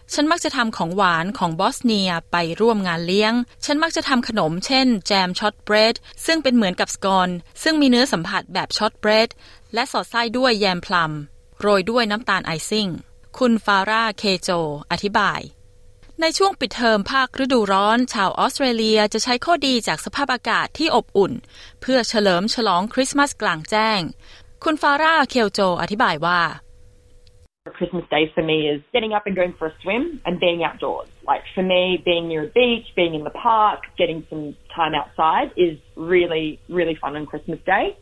ฉันมักจะทำของหวานของบอสเนียไปร่วมงานเลี้ยง ฉันมักจะทำขนมเช่น jam shortbread ซึ่งเป็นเหมือนกับสกอนซึ่งมีเนื้อสัมผัสแบบ shortbread และสอดไส้ด้วยแยมพลัม โรยด้วยน้ำตาลไอซิ่ง คุณฟาร่าเคลโจ อธิบาย ในช่วงปิดเทอมภาคฤดูร้อน ชาวออสเตรเลียจะใช้ข้อดีจากสภาพอากาศที่อบอุ่น เพื่อเฉลิมฉลองคริสต์มาสกลางแจ้ง คุณฟาร่าเคลโจ อธิบายว่า Christmas Day for me is getting up and going for a swim and being outdoors. Like for me, being near a beach, being in the park, getting some time outside is really, really fun on Christmas Day.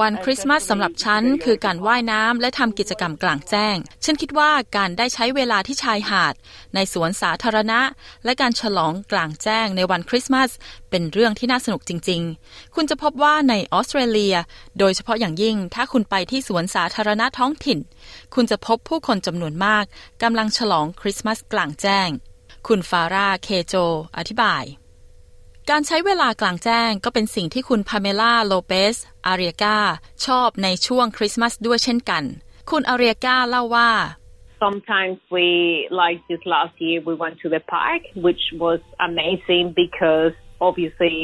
วันคริสต์มาสสำหรับฉันคือการว่ายน้ำและทำกิจกรรมกลางแจ้ง ฉันคิดว่าการได้ใช้เวลาที่ชายหาด ในสวนสาธารณะ และการฉลองกลางแจ้งในวันคริสต์มาสเป็นเรื่องที่น่าสนุกจริง ๆ คุณจะพบว่าในออสเตรเลีย โดยเฉพาะอย่างยิ่งถ้าคุณไปที่สวนสาธารณะท้องถิ่น คุณจะพบผู้คนจำนวนมากกำลังฉลองคริสต์มาสกลางแจ้ง คุณฟาร่าเคโจ อธิบาย การใช้เวลากลางแจ้งก็เป็นสิ่งที่คุณพาเมล่าโลเปสอาเรียกาชอบในช่วงคริสต์มาสด้วยเช่นกัน คุณอาเรียกาเล่าว่า Sometimes we, like this last year, we went to the park, which was amazing because obviously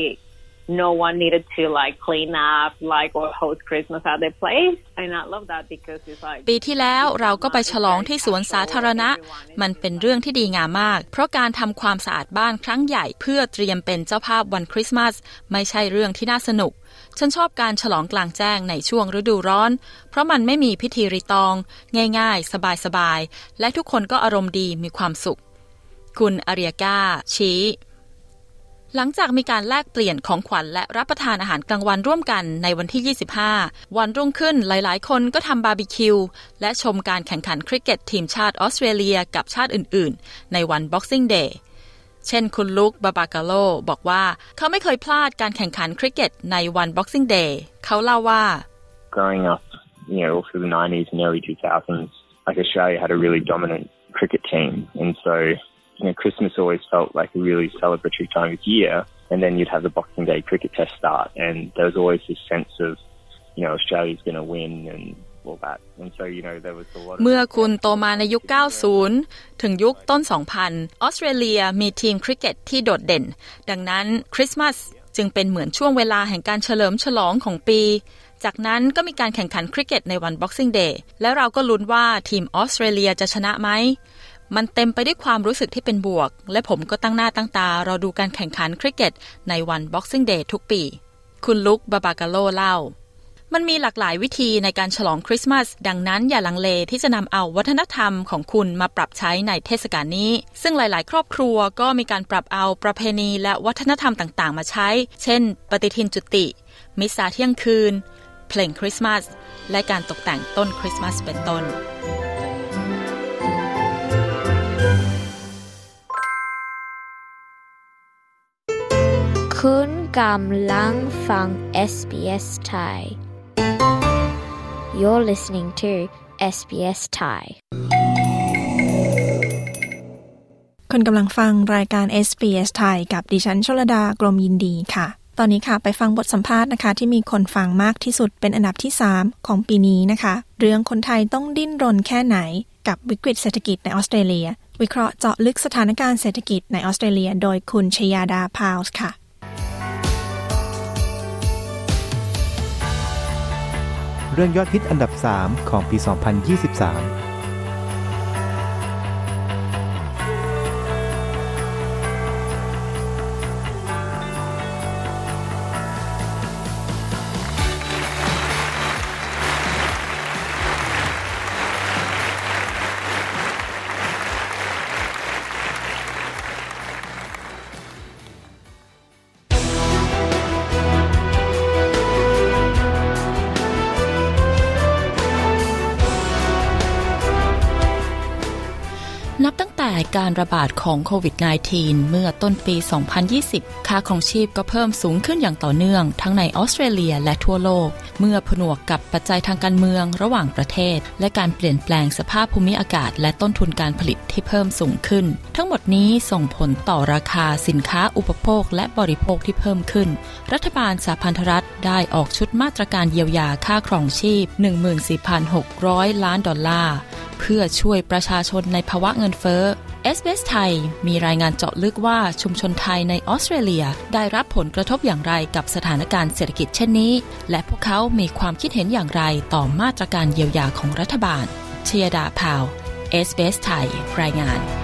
no one needed to like clean up like or host Christmas at their place and I love that because it's like ปีที่แล้วเราก็ไปฉลองที่สวนสาธารณะ มันเป็นเรื่องที่ดีงามมาก เพราะการทำความสะอาดบ้านครั้งใหญ่เพื่อเตรียมเป็นเจ้าภาพวันคริสต์มาสไม่ใช่เรื่องที่น่าสนุก ฉันชอบการฉลองกลางแจ้งในช่วงฤดูร้อน เพราะมันไม่มีพิธีรีตอง ง่ายๆ สบายๆ และทุกคนก็อารมณ์ดีมีความสุข คุณอาริยกาชี้ หลังจากมีการแลกเปลี่ยนของขวัญและรับประทานอาหารกลางวันร่วมกันในวันที่ 25 วันรุ่งขึ้นหลาย ๆ คนก็ทำบาร์บีคิว และชมการแข่งขันคริกเก็ตทีมชาติออสเตรเลียกับชาติอื่น ๆ ในวัน Boxing Day เช่นคุณลุกบาบากาโลบอกว่าเขาไม่เคยพลาดการแข่งขันคริกเก็ตในวัน Boxing Day เขาเล่าว่า Growing up, you know, through the 90s and early 2000s, like Australia had a really dominant cricket team, and so you know, Christmas always felt like a really celebratory time of year. And then you'd have the Boxing Day cricket test start, and there was always this sense of, you know, Australia's going to win and all that. And so, you know, there was a lot of เมื่อคุณโตมาในยุค 90 ถึงยุคต้น 2000 ออสเตรเลียมีทีมคริกเก็ตที่โดดเด่น ดังนั้นคริสต์มาสจึงเป็นเหมือนช่วงเวลาแห่งการเฉลิมฉลองของปี จากนั้นก็มีการแข่งขันคริกเก็ตในวัน Boxing Day และเราก็ลุ้นว่าทีมออสเตรเลียจะชนะไหม มันเต็มไปด้วยความรู้สึกที่เป็นบวก และผมก็ตั้งหน้าตั้งตา รอดูการแข่งขันคริกเก็ตในวัน Boxing Day ทุกปี คุณลุกบาบากาโลเล่า มันมีหลากหลายวิธีในการฉลองคริสต์มาส ดังนั้นอย่าลังเลที่จะนำเอาวัฒนธรรมของคุณมาปรับใช้ในเทศกาลนี้ ซึ่งหลาย ๆ ครอบครัวก็มีการปรับเอาประเพณีและวัฒนธรรมต่าง ๆ มาใช้ เช่น ปฏิทินจุติ มิสซาเที่ยงคืน เพลงคริสต์มาส และการตกแต่งต้นคริสต์มาสเป็นต้น คุณกำลังฟัง SBS Thai You're listening to SBS Thai คุณกำลังฟังรายการ SBS ไทยกับดิฉันชลดากรมยินดีค่ะ ตอนนี้ค่ะไปฟังบทสัมภาษณ์นะคะ ที่มีคนฟังมากที่สุดเป็นอันดับที่ 3 ของปีนี้นะคะ เรื่องคนไทยต้องดิ้นรนแค่ไหนกับวิกฤตเศรษฐกิจในออสเตรเลีย วิเคราะห์เจาะลึกสถานการณ์เศรษฐกิจในออสเตรเลีย โดยคุณชยาดาพาวส์ค่ะ เรื่องยอดฮิตอันดับ 3 ของปี 2023 การระบาดของโควิด -19 เมื่อต้นปี 2020 ค่าของชีพก็เพิ่มสูงขึ้นอย่างต่อเนื่อง ทั้งในออสเตรเลียและทั่วโลก เมื่อผนวกกับปัจจัยทางการเมืองระหว่างประเทศ และการเปลี่ยนแปลงสภาพภูมิอากาศ และต้นทุนการผลิตที่เพิ่มสูงขึ้น ทั้งหมดนี้ส่งผลต่อราคาสินค้าอุปโภค และบริโภคที่เพิ่มขึ้น รัฐบาลสหพันธรัฐได้ออกชุดมาตรการเยียวยาค่าครองชีพ 14,600 ล้านดอลลาร์ เพื่อช่วยประชาชนในภาวะเงินเฟ้อ SBS ไทยมีรายงานเจาะลึกว่าชุมชนไทยในออสเตรเลีย ได้รับผลกระทบอย่างไรกับสถานการณ์เศรษฐกิจเช่นนี้ และพวกเขามีความคิดเห็นอย่างไรต่อมาตรการเยียวยาของรัฐบาลชญาดาพาวเวลล์ SBS ไทยรายงาน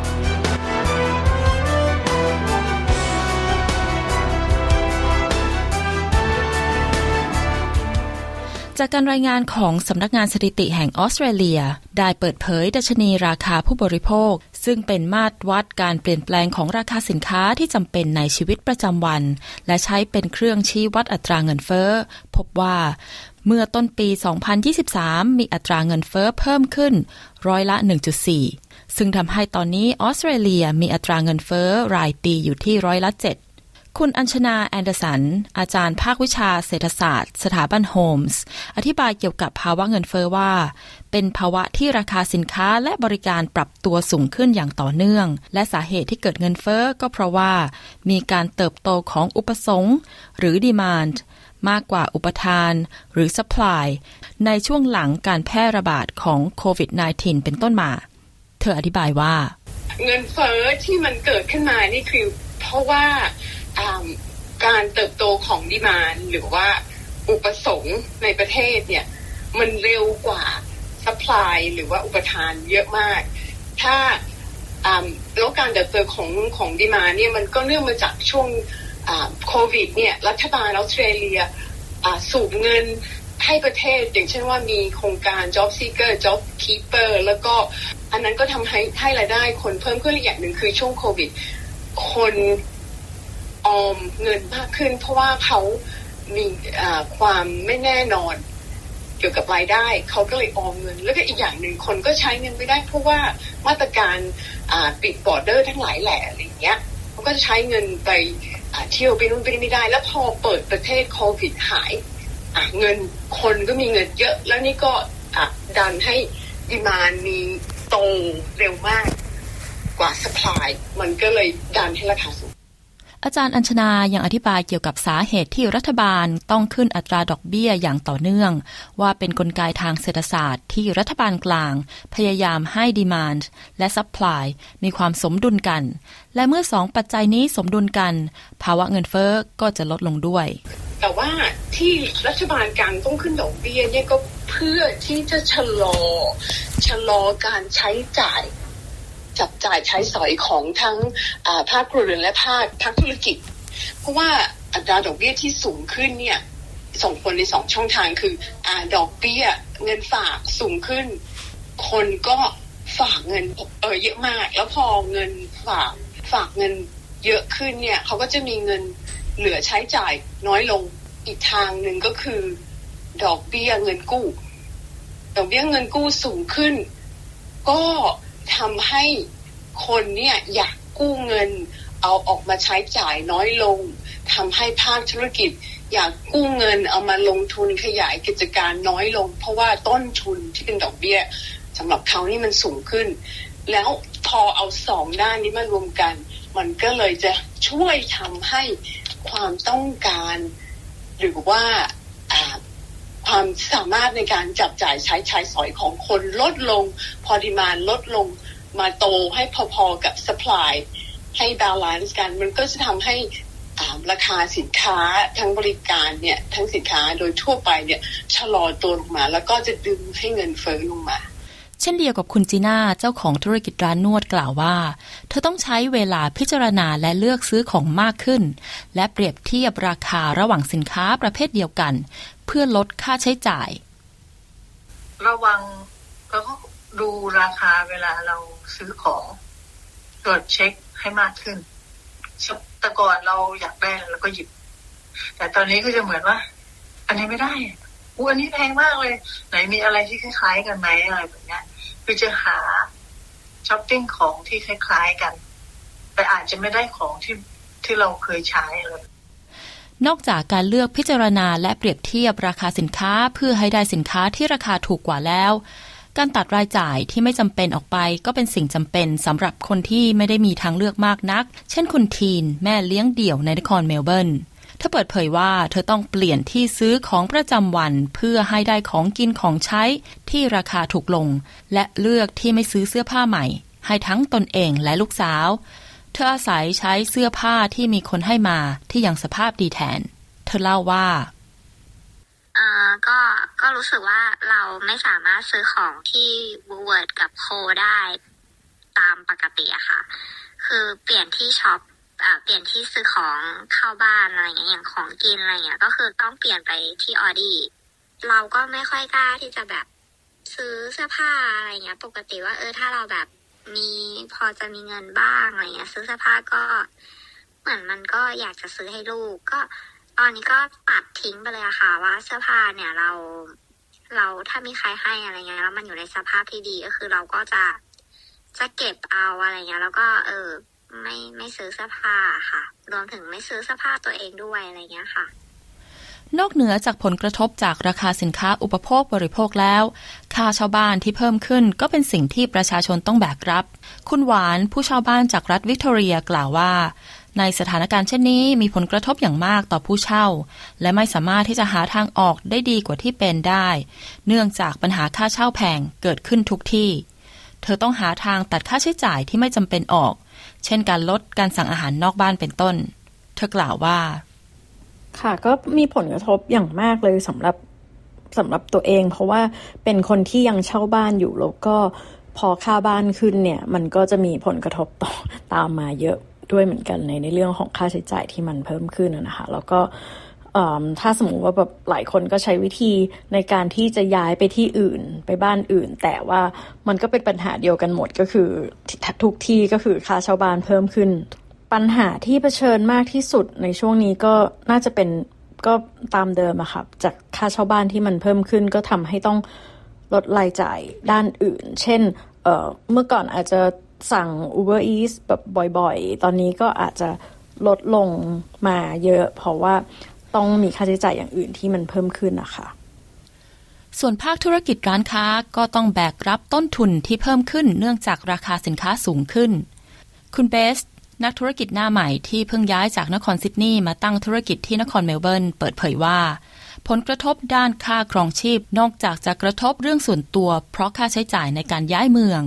จากการรายงานของสำนักงานสถิติแห่งออสเตรเลีย ได้เปิดเผยดัชนีราคาผู้บริโภค ซึ่งเป็นมาตรวัดการเปลี่ยนแปลงของราคาสินค้าที่จำเป็นในชีวิตประจำวัน และใช้เป็นเครื่องชี้วัดอัตราเงินเฟ้อ พบว่าเมื่อต้นปี 2023 มีอัตราเงินเฟ้อเพิ่มขึ้นร้อยละ 1.4 ซึ่งทำให้ตอนนี้ออสเตรเลียมีอัตราเงินเฟ้อรายปีอยู่ที่ร้อยละ 7 คุณอัญชนาแอนเดอร์สัน อาจารย์ภาควิชาเศรษฐศาสตร์ สถาบันโฮมส์ อธิบายเกี่ยวกับภาวะเงินเฟ้อว่า เป็นภาวะที่ราคาสินค้าและบริการปรับตัวสูงขึ้นอย่างต่อเนื่อง และสาเหตุที่เกิดเงินเฟ้อก็เพราะว่า มีการเติบโตของอุปสงค์หรือ demand มากกว่าอุปทาน หรือ supply ในช่วงหลังการแพร่ระบาดของโควิด -19 เป็นต้นมา เธออธิบายว่า เงินเฟ้อที่มันเกิดขึ้นมานี่คือเพราะว่า การเติบโตของ demand หรือว่าอุปสงค์ในประเทศเนี่ย มันเร็วกว่า supply หรือว่าอุปทานเยอะมาก ถ้าแล้วการเติบโตของของ demand เนี่ยมันก็เนื่องมาจากช่วงโควิดเนี่ยรัฐบาลออสเตรเลียสูบเงินให้ประเทศ อย่างเช่นว่ามีโครงการ Job Seeker Job Keeper แล้วก็อันนั้นก็ทำให้ให้รายได้คนเพิ่มขึ้นอีกอย่างหนึ่งคือช่วงโควิด คน ออมเงินมากขึ้น เพราะว่าเขามีความไม่แน่นอน เกี่ยวกับรายได้เขาก็เลยออมเงิน แล้วก็อีกอย่างหนึ่งคนก็ใช้เงินไม่ได้ เพราะว่ามาตรการปิดบอร์เดอร์ทั้งหลายแหล่อะไรเงี้ยเขาก็ใช้เงินไปเที่ยวไปนู่นไปนี่ไม่ได้ แล้วพอเปิดประเทศโควิดหายเงินคนก็มีเงินเยอะ แล้วนี่ก็ดันให้ demand มันโตเร็วมากกว่า supply มันก็เลยดันให้ราคาสูง อาจารย์อัญชนายังอธิบายเกี่ยวกับสาเหตุที่รัฐบาลต้องขึ้นอัตราดอกเบี้ยอย่างต่อเนื่อง ว่าเป็นกลไกทางเศรษฐศาสตร์ที่รัฐบาลกลาง พยายามให้ demand และ supply มีความสมดุลกัน และเมื่อสองปัจจัยนี้สมดุลกัน ภาวะเงินเฟอ้อก็จะลดลงด้วย แต่ว่าที่รัฐบาลกลางต้องขึ้นดอกเบี้ยเนี่ยก็เพื่อที่จะชะลอชะลอการใช้จ่าย จับจ่ายใช้สอยของทั้งภาคครัวเรือนและภาคภาคธุรกิจ เพราะว่าอัตราดอกเบี้ยที่สูงขึ้นเนี่ยส่งผลในสองช่องทางคืออดอกเบี้ยเงินฝากสูงขึ้น คนก็ฝากเงินเออเยอะมาก แล้วพอเงินฝากฝากเงินเยอะขึ้นเนี่ยเขาก็จะมีเงินเหลือใช้จ่ายน้อยลงอีกทางหนึ่งก็คือ ดอกเบี้ยเงินกู้ ดอกเบี้ยเงินกู้สูงขึ้น ก็ ทำให้คนเนี่ยอยากกู้เงิน เอาออกมาใช้จ่ายน้อยลงทำให้ภาคธุรกิจ อยากกู้เงินเอามาลงทุนขยายกิจการน้อยลง เพราะว่าต้นทุนที่เป็นดอกเบี้ยสำหรับเขานี่มันสูงขึ้น แล้วพอเอาสองด้านนี้มารวมกัน มันก็เลยจะช่วยทำให้ความต้องการ หรือว่า ความสามารถในการจับจ่ายใช้ใช้สอยของคนลดลง พอ demand ลดลงมาโตให้พอๆกับ supply ให้ balance กันมันก็จะทำให้ราคาสินค้าทั้งบริการเนี่ยทั้งสินค้าโดยทั่วไปเนี่ยชะลอตัวลงมา แล้วก็จะดึงให้เงินเฟ้อลงมาเช่นเดียวกับคุณจีน่าเจ้าของธุรกิจร้านนวดกล่าวว่า เธอต้องใช้เวลาพิจารณาและเลือกซื้อของมากขึ้น และเปรียบเทียบราคาระหว่างสินค้าประเภทเดียวกัน เพื่อลดค่าใช้จ่าย ระวังแล้วก็ดูราคาเวลาเราซื้อของตรวจเช็คให้มากขึ้นแต่ก่อนเราอยากได้เราก็หยิบ แต่ตอนนี้ก็จะเหมือนว่า อันนี้ไม่ได้อู้อันนี้แพงมากเลย ไหนมีอะไรที่คล้ายๆ กันไหมอะไรแบบนี้คือจะหาช้อปปิ้งของที่คล้ายๆกัน แต่อาจจะไม่ได้ของที่ที่เราเคยใช้เลย นอกจากการเลือกพิจารณาและเปรียบเทียบราคาสินค้าเพื่อให้ได้สินค้าที่ราคาถูกกว่าแล้ว การตัดรายจ่ายที่ไม่จำเป็นออกไปก็เป็นสิ่งจำเป็นสำหรับคนที่ไม่ได้มีทางเลือกมากนัก เช่นคุณทีน แม่เลี้ยงเดี่ยวในนครเมลเบิร์นเธอเปิดเผยว่าเธอต้องเปลี่ยนที่ซื้อของประจำวัน เพื่อให้ได้ของกินของใช้ที่ราคาถูกลง และเลือกที่ไม่ซื้อเสื้อผ้าใหม่ ให้ทั้งตนเองและลูกสาว ธออาศัยใช้เสื้อผ้าที่มีคนให้มาที่ยังสภาพดีแทน เธอเล่าว่าอ่าก็ก็รู้สึกว่าเราไม่สามารถซื้อของที่บูเวิร์ดกับโคได้ตามปกติอะค่ะ คือเปลี่ยนที่ shop เปลี่ยนที่ซื้อของเข้าบ้านอะไรเงี้ยอย่างของกินอะไรเงี้ยก็คือต้องเปลี่ยนไปที่ Aldi เราก็ไม่ค่อยกล้าที่จะแบบซื้อเสื้อผ้าอะไรเงี้ย ปกติว่าเออถ้าเราแบบ มีพอจะมีเงินบ้างอะไรเงี้ยซื้อเสื้อผ้าก็เหมือนมันก็อยากจะซื้อให้ลูกก็ ตอนนี้ก็ตัดทิ้งไปเลยอะค่ะ ว่าเสื้อผ้าเนี่ยเรา เราถ้ามีใครให้อะไรเงี้ยแล้วมันอยู่ในสภาพที่ดีก็คือเราก็จะจะเก็บเอาอะไรเงี้ย แล้วก็ เออ ไม่ไม่ซื้อเสื้อผ้าค่ะ รวมถึงไม่ซื้อเสื้อผ้าตัวเองด้วยอะไรเงี้ยค่ะ นอกเหนือจากผลกระทบจากราคาสินค้าอุปโภคบริโภคแล้ว ค่าชาวบ้านที่เพิ่มขึ้นก็เป็นสิ่งที่ประชาชนต้องแบกรับ คุณหวานผู้ชาวบ้านจากรัฐวิกตอเรียกล่าวว่า ในสถานการณ์เช่นนี้มีผลกระทบอย่างมากต่อผู้เช่า และไม่สามารถที่จะหาทางออกได้ดีกว่าที่เป็นได้ เนื่องจากปัญหาค่าเช่าแพงเกิดขึ้นทุกที่ เธอต้องหาทางตัดค่าใช้จ่ายที่ไม่จำเป็นออก เช่นการลดการสั่งอาหารนอกบ้านเป็นต้น เธอกล่าวว่า ค่ะ ก็มีผลกระทบอย่างมากเลยสำหรับสำหรับตัวเอง เพราะว่าเป็นคนที่ยังเช่าบ้านอยู่แล้วก็พอค่าบ้านขึ้นเนี่ย มันก็จะมีผลกระทบต่อตามมาเยอะด้วยเหมือนกันในในเรื่องของค่าใช้จ่ายที่มันเพิ่มขึ้นนะคะ แล้วก็ถ้าสมมติว่าแบบหลายคนก็ใช้วิธีในการที่จะย้ายไปที่อื่นไปบ้านอื่น แต่ว่ามันก็เป็นปัญหาเดียวกันหมดก็คือทุกที่ก็คือค่าเช่าบ้านเพิ่มขึ้น ปัญหาที่เผชิญมากที่สุดในช่วงนี้ก็น่าจะเป็นก็ตามเดิมอะครับจากค่าเช่าบ้านที่มันเพิ่มขึ้นก็ทำให้ต้องลดรายจ่ายด้านอื่น เช่นเเมื่อก่อนอาจจะสั่ง Uber Eats แบบบ่อยๆ ตอนนี้ก็อาจจะลดลงมาเยอะ เพราะว่าต้องมีค่าใช้จ่ายอย่างอื่นที่มันเพิ่มขึ้นนะคะส่วนภาคธุรกิจร้านค้าก็ต้องแบกรับต้นทุนที่เพิ่มขึ้นเนื่องจากราคาสินค้าสูงขึ้น คุณเบส นักธุรกิจหน้าใหม่ที่เพิ่งย้ายจากนครซิดนีย์มาตั้งธุรกิจที่นครเมลเบิร์นเปิดเผยว่า ผลกระทบด้านค่าครองชีพนอกจากจะกระทบเรื่องส่วนตัว เพราะค่าใช้จ่ายในการย้ายเมือง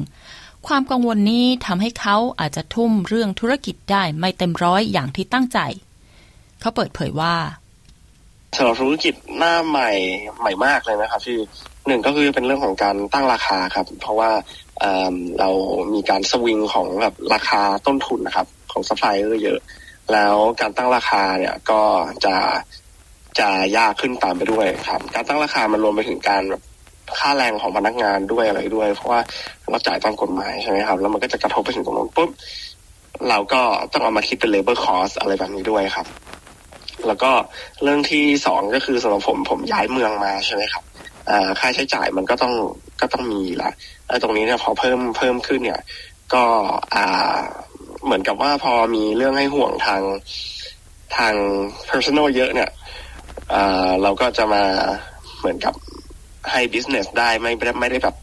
ความกังวลนี้ทำให้เขาอาจจะทุ่มเรื่องธุรกิจได้ไม่เต็มร้อยอย่างที่ตั้งใจ เขาเปิดเผยว่าสำหรับธุรกิจหน้าใหม่ใหม่มากเลยนะครับที่หนึ่งก็คือเป็นเรื่องของการตั้งราคาครับ เพราะว่าเรามีการสวิงของแบบราคาต้นทุนนะครับ ของซัพพลายเออร์เยอะ แล้วการตั้งราคาเนี่ยก็จะจะยากขึ้นตามไปด้วยครับ การตั้งราคามันรวมไปถึงการค่าแรงของพนักงานด้วยอะไรด้วย เพราะว่าเราจ่ายตามกฎหมายใช่ไหมครับ แล้วมันก็จะกระทบไปถึงตรงนั้นปุ๊บเราก็ต้องเอามาคิดเป็น labor cost อะไรแบบนี้ด้วยครับ แล้วก็เรื่องที่สองก็คือสำหรับผมผมย้ายเมืองมาใช่ไหมครับค่าใช้จ่ายมันก็ต้องก็ต้องมีละแล้วตรงนี้เนี่ยพอเพิ่มเพิ่มขึ้นเนี่ย ก็อ่า เหมือนกับว่าพอมีเรื่องให้ห่วงทางทาง personal เยอะเนี่ยเราก็จะมาเหมือนกับให้ business ได้ไม่ไม่ได้แบบ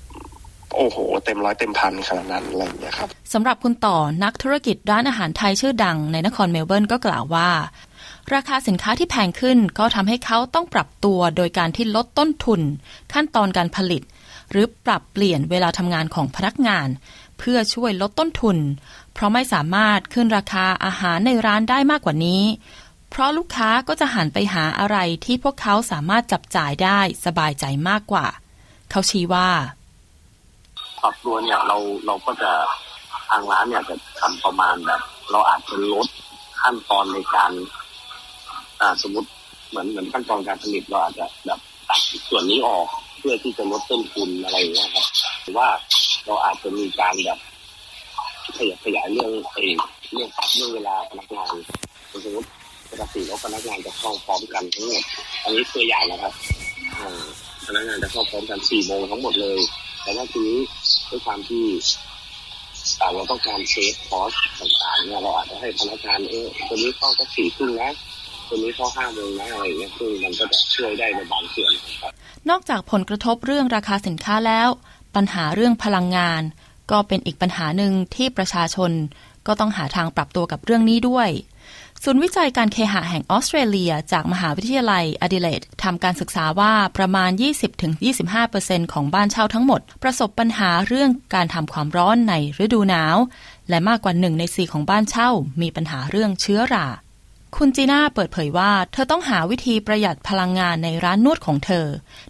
โอ้โห เต็มร้อยเต็มพันขนาดนั้นอะไรอย่างเงี้ยครับสำหรับคุณต่อนักธุรกิจร้านอาหารไทยชื่อดังในนครเมลเบิร์นก็กล่าวว่า ราคาสินค้าที่แพงขึ้นก็ทำให้เขาต้องปรับตัวโดยการที่ลดต้นทุน ขั้นตอนการผลิต หรือปรับเปลี่ยนเวลาทำงานของพนักงาน เพื่อช่วยลดต้นทุน เพราะไม่สามารถขึ้นราคาอาหารในร้านได้มากกว่านี้ เพราะลูกค้าก็จะหันไปหาอะไรที่พวกเขาสามารถจับจ่ายได้สบายใจมากกว่า เขาชี้ว่าปรับตัวเนี่ยเราเราก็จะทางร้านเนี่ยจะทำประมาณแบบ เราอาจจะลดขั้นตอนในการ อ่าสมมติเหมือนเหมือนขั้นตอนการผลิตเราอาจจะแบบตัดส่วนนี้ออกเพื่อที่จะลดต้นทุนอะไรอย่างเงี้ยครับหรือว่าเราอาจจะมีการแบบ ขยายขยายเรื่องเองเรื่องปรับเรื่องเวลาพนักงานสมมติปกติแล้วพนักงานจะเข้าพร้อมกันทั้งหมด อันนี้ตัวอย่างนะครับพนักงานจะเข้าพร้อมกันสี่โมงทั้งหมดเลย แต่ว่าทีนี้ด้วยความที่เราต้องการเซฟคอสต่างๆเนี่ยเราอาจจะให้พนักงานเออตัวนี้เข้าก็สี่ครึ่งนะตัวนี้เข้าห้าโมงนะอะไรเงี้ยซึ่งมันก็จะช่วยได้ในบางส่วนนอกจากผลกระทบเรื่องราคาสินค้าแล้ว ปัญหาเรื่องพลังงาน ก็เป็นอีกปัญหาหนึ่งที่ประชาชนก็ต้องหาทางปรับตัวกับเรื่องนี้ด้วย ศูนย์วิจัยการเคหะแห่งออสเตรเลีย จากมหาวิทยาลัยอดิเลดทำการศึกษาว่าประมาณ 20-25%ของบ้านเช่าทั้งหมด ประสบปัญหาเรื่องการทำความร้อนในฤดูหนาว และมากกว่าหนึ่งในสี่ของบ้านเช่า มีปัญหาเรื่องเชื้อราคุณจีน่าเปิดเผยว่า เธอต้องหาวิธีประหยัดพลังงานในร้านนวดของเธอ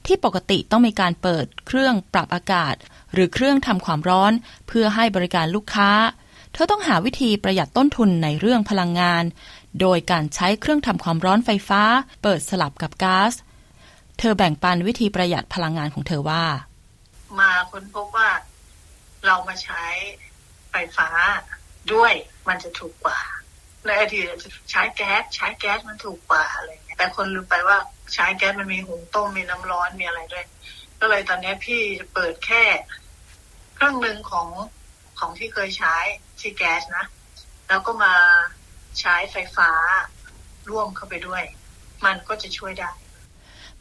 ที่ปกติต้องมีการเปิดเครื่องปรับอากาศ หรือเครื่องทำความร้อน เพื่อให้บริการลูกค้า เธอต้องหาวิธีประหยัดต้นทุนในเรื่องพลังงาน โดยการใช้เครื่องทำความร้อนไฟฟ้า เปิดสลับกับก๊าซเธอแบ่งปันวิธีประหยัดพลังงานของเธอว่า มาค้นพบว่าเรามาใช้ไฟฟ้าด้วยมันจะถูกกว่า ในอดีตจะใช้แก๊สใช้แก๊สมันถูกกว่าอะไรเงี้ยแต่คนลืมไปว่าใช้แก๊สมันมีหุงต้มมีน้ำร้อนมีอะไรด้วย ก็เลยตอนนี้พี่จะเปิดแค่เครื่องหนึ่งของของที่เคยใช้ที่แก๊สนะ แล้วก็มาใช้ไฟฟ้าร่วมเข้าไปด้วย มันก็จะช่วยได้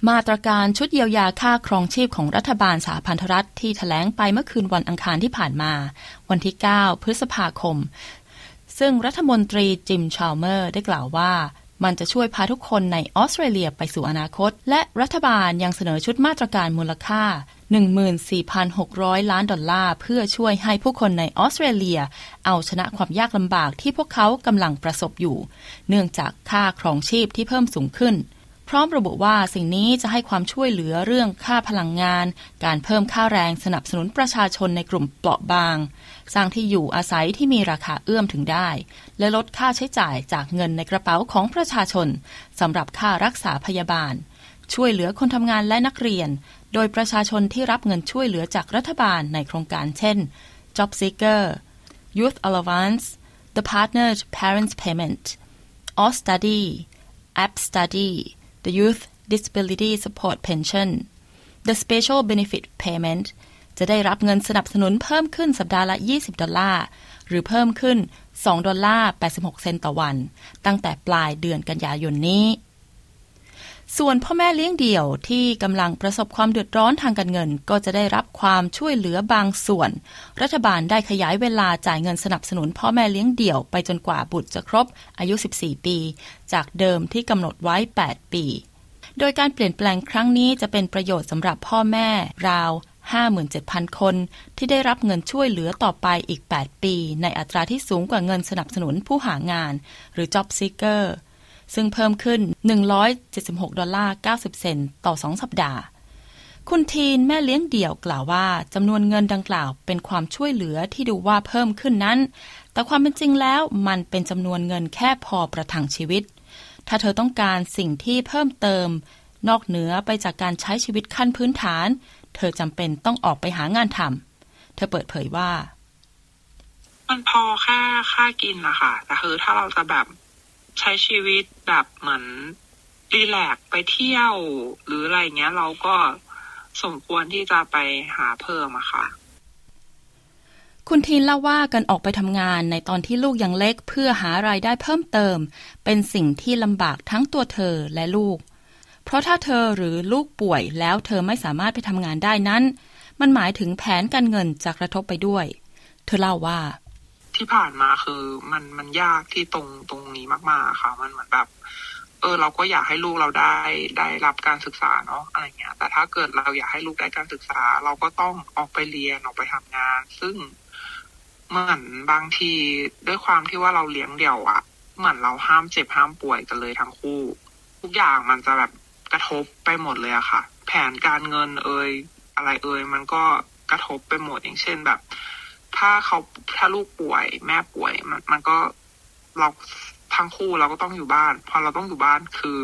มาตรการชุดเยียวยาค่าครองชีพของรัฐบาลสหพันธรัฐที่ถแถลงไปเมื่อคืนวันอังคารที่ผ่านมา วันที่ 9 พฤษภาคม ซึ่งรัฐมนตรีจิมชาลเมอร์ได้กล่าวว่า มันจะช่วยพาทุกคนในออสเตรเลียไปสู่อนาคต และรัฐบาลยังเสนอชุดมาตรการมูลค่า 14,600 ล้านดอลลาร์ เพื่อช่วยให้ผู้คนในออสเตรเลีย เอาชนะความยากลำบากที่พวกเขากำลังประสบอยู่ เนื่องจากค่าครองชีพที่เพิ่มสูงขึ้น พร้อมระบุว่าสิ่งนี้จะให้ความช่วยเหลือเรื่องค่าพลังงาน การเพิ่มค่าแรงสนับสนุนประชาชนในกลุ่มเปราะบาง สร้างที่อยู่อาศัยที่มีราคาเอื้อมถึงได้ และลดค่าใช้จ่ายจากเงินในกระเป๋าของประชาชนสำหรับค่ารักษาพยาบาล ช่วยเหลือคนทำงานและนักเรียน โดยประชาชนที่รับเงินช่วยเหลือจากรัฐบาลในโครงการเช่น Job Seeker Youth Allowance The Partnered Parents Payment or Study App Study the Youth Disability Support Pension the Special Benefit Payment จะได้รับเงินสนับสนุนเพิ่มขึ้นสัปดาห์ละ 20 ดอลลาร์ หรือเพิ่มขึ้น 2 ดอลลาร์ 86 เซนต์ต่อวัน ตั้งแต่ปลายเดือนกันยายนนี้ ส่วนพ่อแม่เลี้ยงเดี่ยวที่กำลังประสบความเดือดร้อนทางการเงิน ก็จะได้รับความช่วยเหลือบางส่วน รัฐบาลได้ขยายเวลาจ่ายเงินสนับสนุนพ่อแม่เลี้ยงเดี่ยวไปจนกว่าบุตรจะครบ อายุ 14 ปี จากเดิมที่กำหนดไว้ 8 ปีโดยการเปลี่ยนแปลงครั้งนี้จะเป็นประโยชน์สำหรับพ่อแม่ราว 57,000 คนที่ได้รับเงินช่วยเหลือต่อไปอีก 8 ปี ในอัตราที่สูงกว่าเงินสนับสนุนผู้หางาน หรือ Job Seeker ซึ่งเพิ่มขึ้น 176 ดอลลาร์ 90 เซนต์ต่อ 2 สัปดาห์ คุณทีนแม่เลี้ยงเดี่ยวกล่าวว่าจำนวนเงินดังกล่าวเป็นความช่วยเหลือที่ดูว่าเพิ่มขึ้นนั้น แต่ความเป็นจริงแล้วมันเป็นจำนวนเงินแค่พอประทังชีวิต ถ้าเธอต้องการสิ่งที่เพิ่มเติม นอกเหนือไปจากการใช้ชีวิตขั้นพื้นฐาน เธอจำเป็นต้องออกไปหางานทำเธอเปิดเผยว่า มันพอแค่ค่ากินนะคะแต่คือถ้าเราจะแบบใช้ชีวิตแบบเหมือนรีแลกไปเที่ยว หรืออะไรเงี้ยเราก็สมควรที่จะไปหาเพิ่มอะค่ะ คุณทีนเล่าว่าการออกไปทำงานในตอนที่ลูกยังเล็กเพื่อหารายได้เพิ่มเติม เป็นสิ่งที่ลำบากทั้งตัวเธอและลูกเพราะถ้าเธอหรือลูกป่วยแล้วเธอไม่สามารถไปทำงานได้นั้น มันหมายถึงแผนการเงินจะกระทบไปด้วย เธอเล่าว่า ที่ผ่านมาคือมันมันยากที่ตรงตรงนี้มากๆค่ะ มันเหมือนแบบ เออ เราก็อยากให้ลูกเราได้ได้รับการศึกษาเนาะอะไรเงี้ย แต่ถ้าเกิดเราอยากให้ลูกได้การศึกษา เราก็ต้องออกไปเรียนออกไปทำงาน ซึ่งเหมือนบางทีด้วยความที่ว่าเราเลี้ยงเดี่ยวอะเหมือนเราห้ามเจ็บห้ามป่วยกันเลยทั้งคู่ ทุกอย่างมันจะแบบ กระทบไปหมดเลยอะค่ะ แผนการเงินเอ่ยอะไรเอ่ยมันก็กระทบไปหมดอย่างเช่นแบบ ถ้าเขาถ้าลูกป่วย แม่ป่วยมันมันก็เราทั้งคู่เราก็ต้องอยู่บ้าน พอเราต้องอยู่บ้านคือ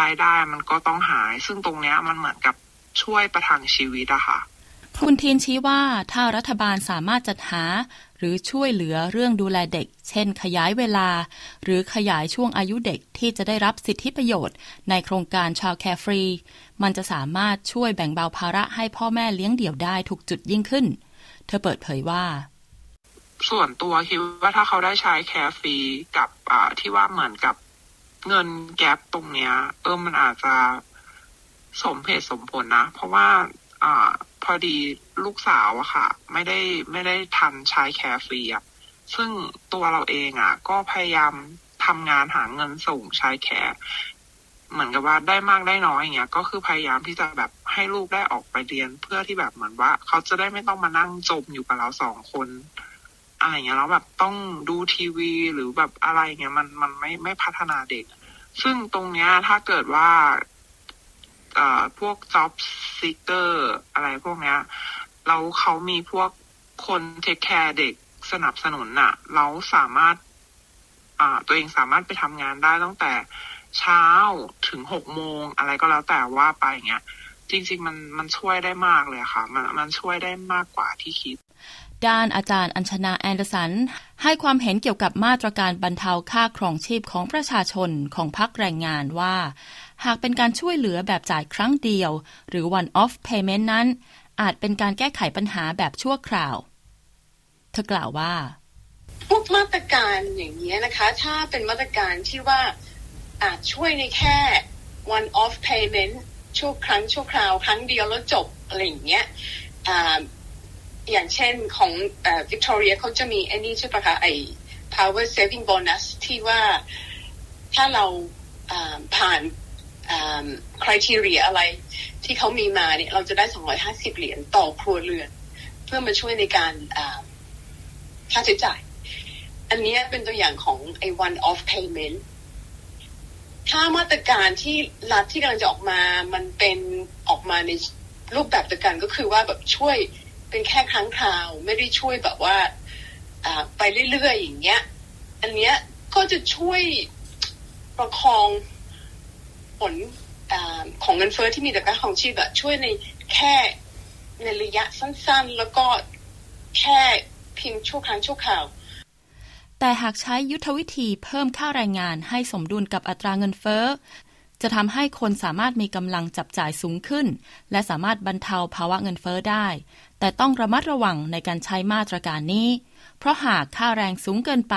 รายได้มันก็ต้องหาย ซึ่งตรงเนี้ยมันเหมือนกับช่วยประทังชีวิตอะค่ะ คุณทีนชี้ว่าถ้ารัฐบาลสามารถจัดหา หรือช่วยเหลือเรื่องดูแลเด็ก เช่น ขยายเวลา หรือขยายช่วงอายุเด็กที่จะได้รับสิทธิประโยชน์ ในโครงการ childcare ฟรี มันจะสามารถช่วยแบ่งเบาภาระให้พ่อแม่เลี้ยงเดี่ยวได้ถูกจุดยิ่งขึ้น เธอเปิดเผยว่า ส่วนตัวคิดว่าถ้าเขาได้ childcare ฟรีกับที่ว่าเหมือนกับเงินแก๊ปตรงเนี้ย เออมันอาจจะสมเหตุสมผลนะ เพราะว่า อ่า พอดีลูกสาวอะค่ะ ไม่ได้ไม่ได้ทันใช้แคร์ฟรีอะซึ่งตัวเราเองอะก็พยายามทำงานหาเงินส่งใช้แคร์เหมือนกับว่าได้มากได้น้อยอย่างเงี้ย ก็คือพยายามที่จะแบบให้ลูกได้ออกไปเรียนเพื่อที่แบบเหมือนว่า เขาจะได้ไม่ต้องมานั่งจมอยู่กับเราสองคนอะไรเงี้ยแล้วแบบต้องดูทีวีหรือแบบอะไรเงี้ยมันมันไม่ไม่พัฒนาเด็ก ซึ่งตรงเนี้ยถ้าเกิดว่า เอ่อพวก job seeker อะไรพวกเนี้ยเราเขามีพวกคนเทคแคร์เด็กสนับสนุนน่ะ เราสามารถ อ่า ตัวเองสามารถไปทำงานได้ตั้งแต่เช้าถึงหกโมงอะไรก็แล้วแต่ว่าไปอย่างเงี้ยจริง ๆ มันมันช่วยได้มากเลยค่ะ มันมันช่วยได้มากกว่าที่คิด ด้านอาจารย์อัญชนาแอนเดอร์สัน ให้ความเห็นเกี่ยวกับมาตรการบรรเทาค่าครองชีพของประชาชนของพรรคแรงงานว่า หากเป็นการช่วยเหลือแบบจ่ายครั้งเดียว หรือ one off payment นั้น อาจเป็นการแก้ไขปัญหาแบบชั่วคราว เธอกล่าวว่า พวกมาตรการอย่างนี้นะคะ ถ้าเป็นมาตรการที่ว่าอาจช่วยในแค่ one off payment ชั่วครั้งชั่วคราวครั้งเดียวแล้วจบอะไรอย่างเงี้ยอย่างเช่นของวิกตอเรียเขาจะมีไอ้นี่ใช่ปะคะไอ้ power saving bonus ที่ว่าถ้าเราผ่าน คุณทีเรียอะไรที่เขามีมาเนี่ยเราจะได้ 250 เหรียญต่อครัวเรือน เพื่อมาช่วยในการค่าใช้จ่าย อันนี้เป็นตัวอย่างของไอ้ one off payment ถ้ามาตรการที่รัฐที่กำลังจะออกมา มันเป็นออกมาในรูปแบบตะกันก็คือว่าแบบช่วยเป็นแค่ครั้งคราว ไม่ได้ช่วยแบบว่าไปเรื่อยๆอย่างเงี้ย อันเนี้ยก็จะช่วยประคอง ผลอของเงินเฟ้อที่มีแต่การของชีพแบบช่วยในแค่ในระยะสั้นๆ แล้วก็แค่เพียงชั่วครั้งชั่วคราวแต่หากใช้ยุทธวิธีเพิ่มค่าแรงงานให้สมดุลกับอัตราเงินเฟ้อ จะทำให้คนสามารถมีกำลังจับจ่ายสูงขึ้น และสามารถบรรเทาภาวะเงินเฟ้อได้ แต่ต้องระมัดระวังในการใช้มาตรการนี้ เพราะหากค่าแรงสูงเกินไป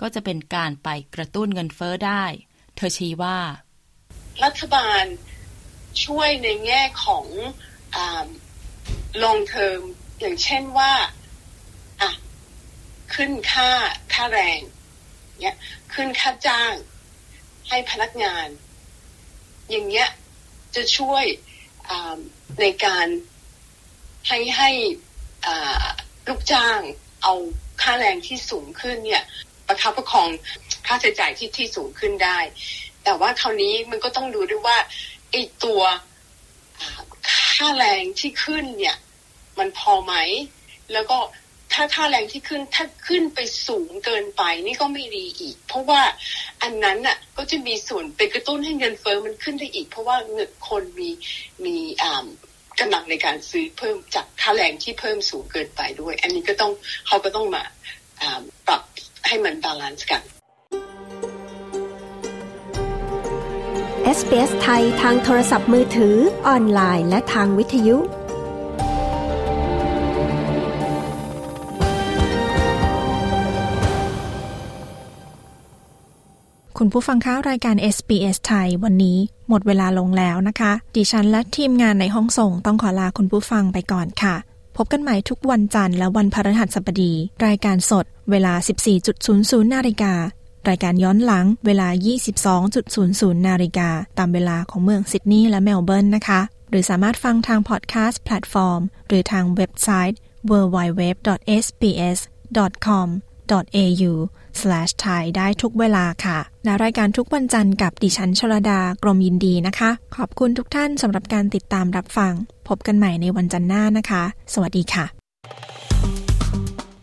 ก็จะเป็นการไปกระตุ้นเงินเฟ้อได้ เธอชี้ว่า รัฐบาลช่วยในแง่ของ long term อย่างเช่นว่าขึ้นค่าค่าแรงเนี่ยขึ้นค่าจ้างให้พนักงาน อย่างเงี้ยจะช่วยในการให้ให้ลูกจ้างเอาค่าแรงที่สูงขึ้นเนี่ยประคับประคองค่าใช้จ่ายที่ที่สูงขึ้นได้ แต่ว่าคราวนี้มันก็ต้องดูด้วยว่าไอ้ตัวค่าแรงที่ขึ้นเนี่ย มันพอไหม แล้วก็ถ้าค่าแรงที่ขึ้นถ้าขึ้นไปสูงเกินไปนี่ก็ไม่ดีอีก เพราะว่าอันนั้นน่ะก็จะมีส่วนเป็นกระตุ้นให้เงินเฟ้อมันขึ้นได้อีก เพราะว่าเงินคนมีมีอ่ากำลังในการซื้อเพิ่มจากค่าแรงที่เพิ่มสูงเกินไปด้วย อันนี้ก็ต้องเขาก็ต้องมาปรับให้มัน balance กัน SBS ไทยทางโทรศัพท์มือถือ ออนไลน์ และทางวิทยุ คุณผู้ฟังคะรายการ SBS ไทยวันนี้หมดเวลาลงแล้วนะคะ ดิฉันและทีมงานในห้องส่งต้องขอลาคุณผู้ฟังไปก่อนค่ะ พบกันใหม่ทุกวันจันทร์และวันพฤหัสบดี รายการสด เวลา 14.00 นาฬิกา รายการย้อนหลังเวลา 22.00 นาฬิกาตามเวลาของเมืองซิดนีย์และเมลเบิร์นนะคะ หรือสามารถฟังทางพอดแคสต์แพลตฟอร์ม หรือทางเว็บไซต์ www.sbs.com.au/thai ได้ทุกเวลาค่ะและรายการทุกวันจันทร์กับดิฉันชลดากรมยินดีนะคะ ขอบคุณทุกท่านสำหรับการติดตามรับฟัง พบกันใหม่ในวันจันทร์หน้านะคะ สวัสดีค่ะ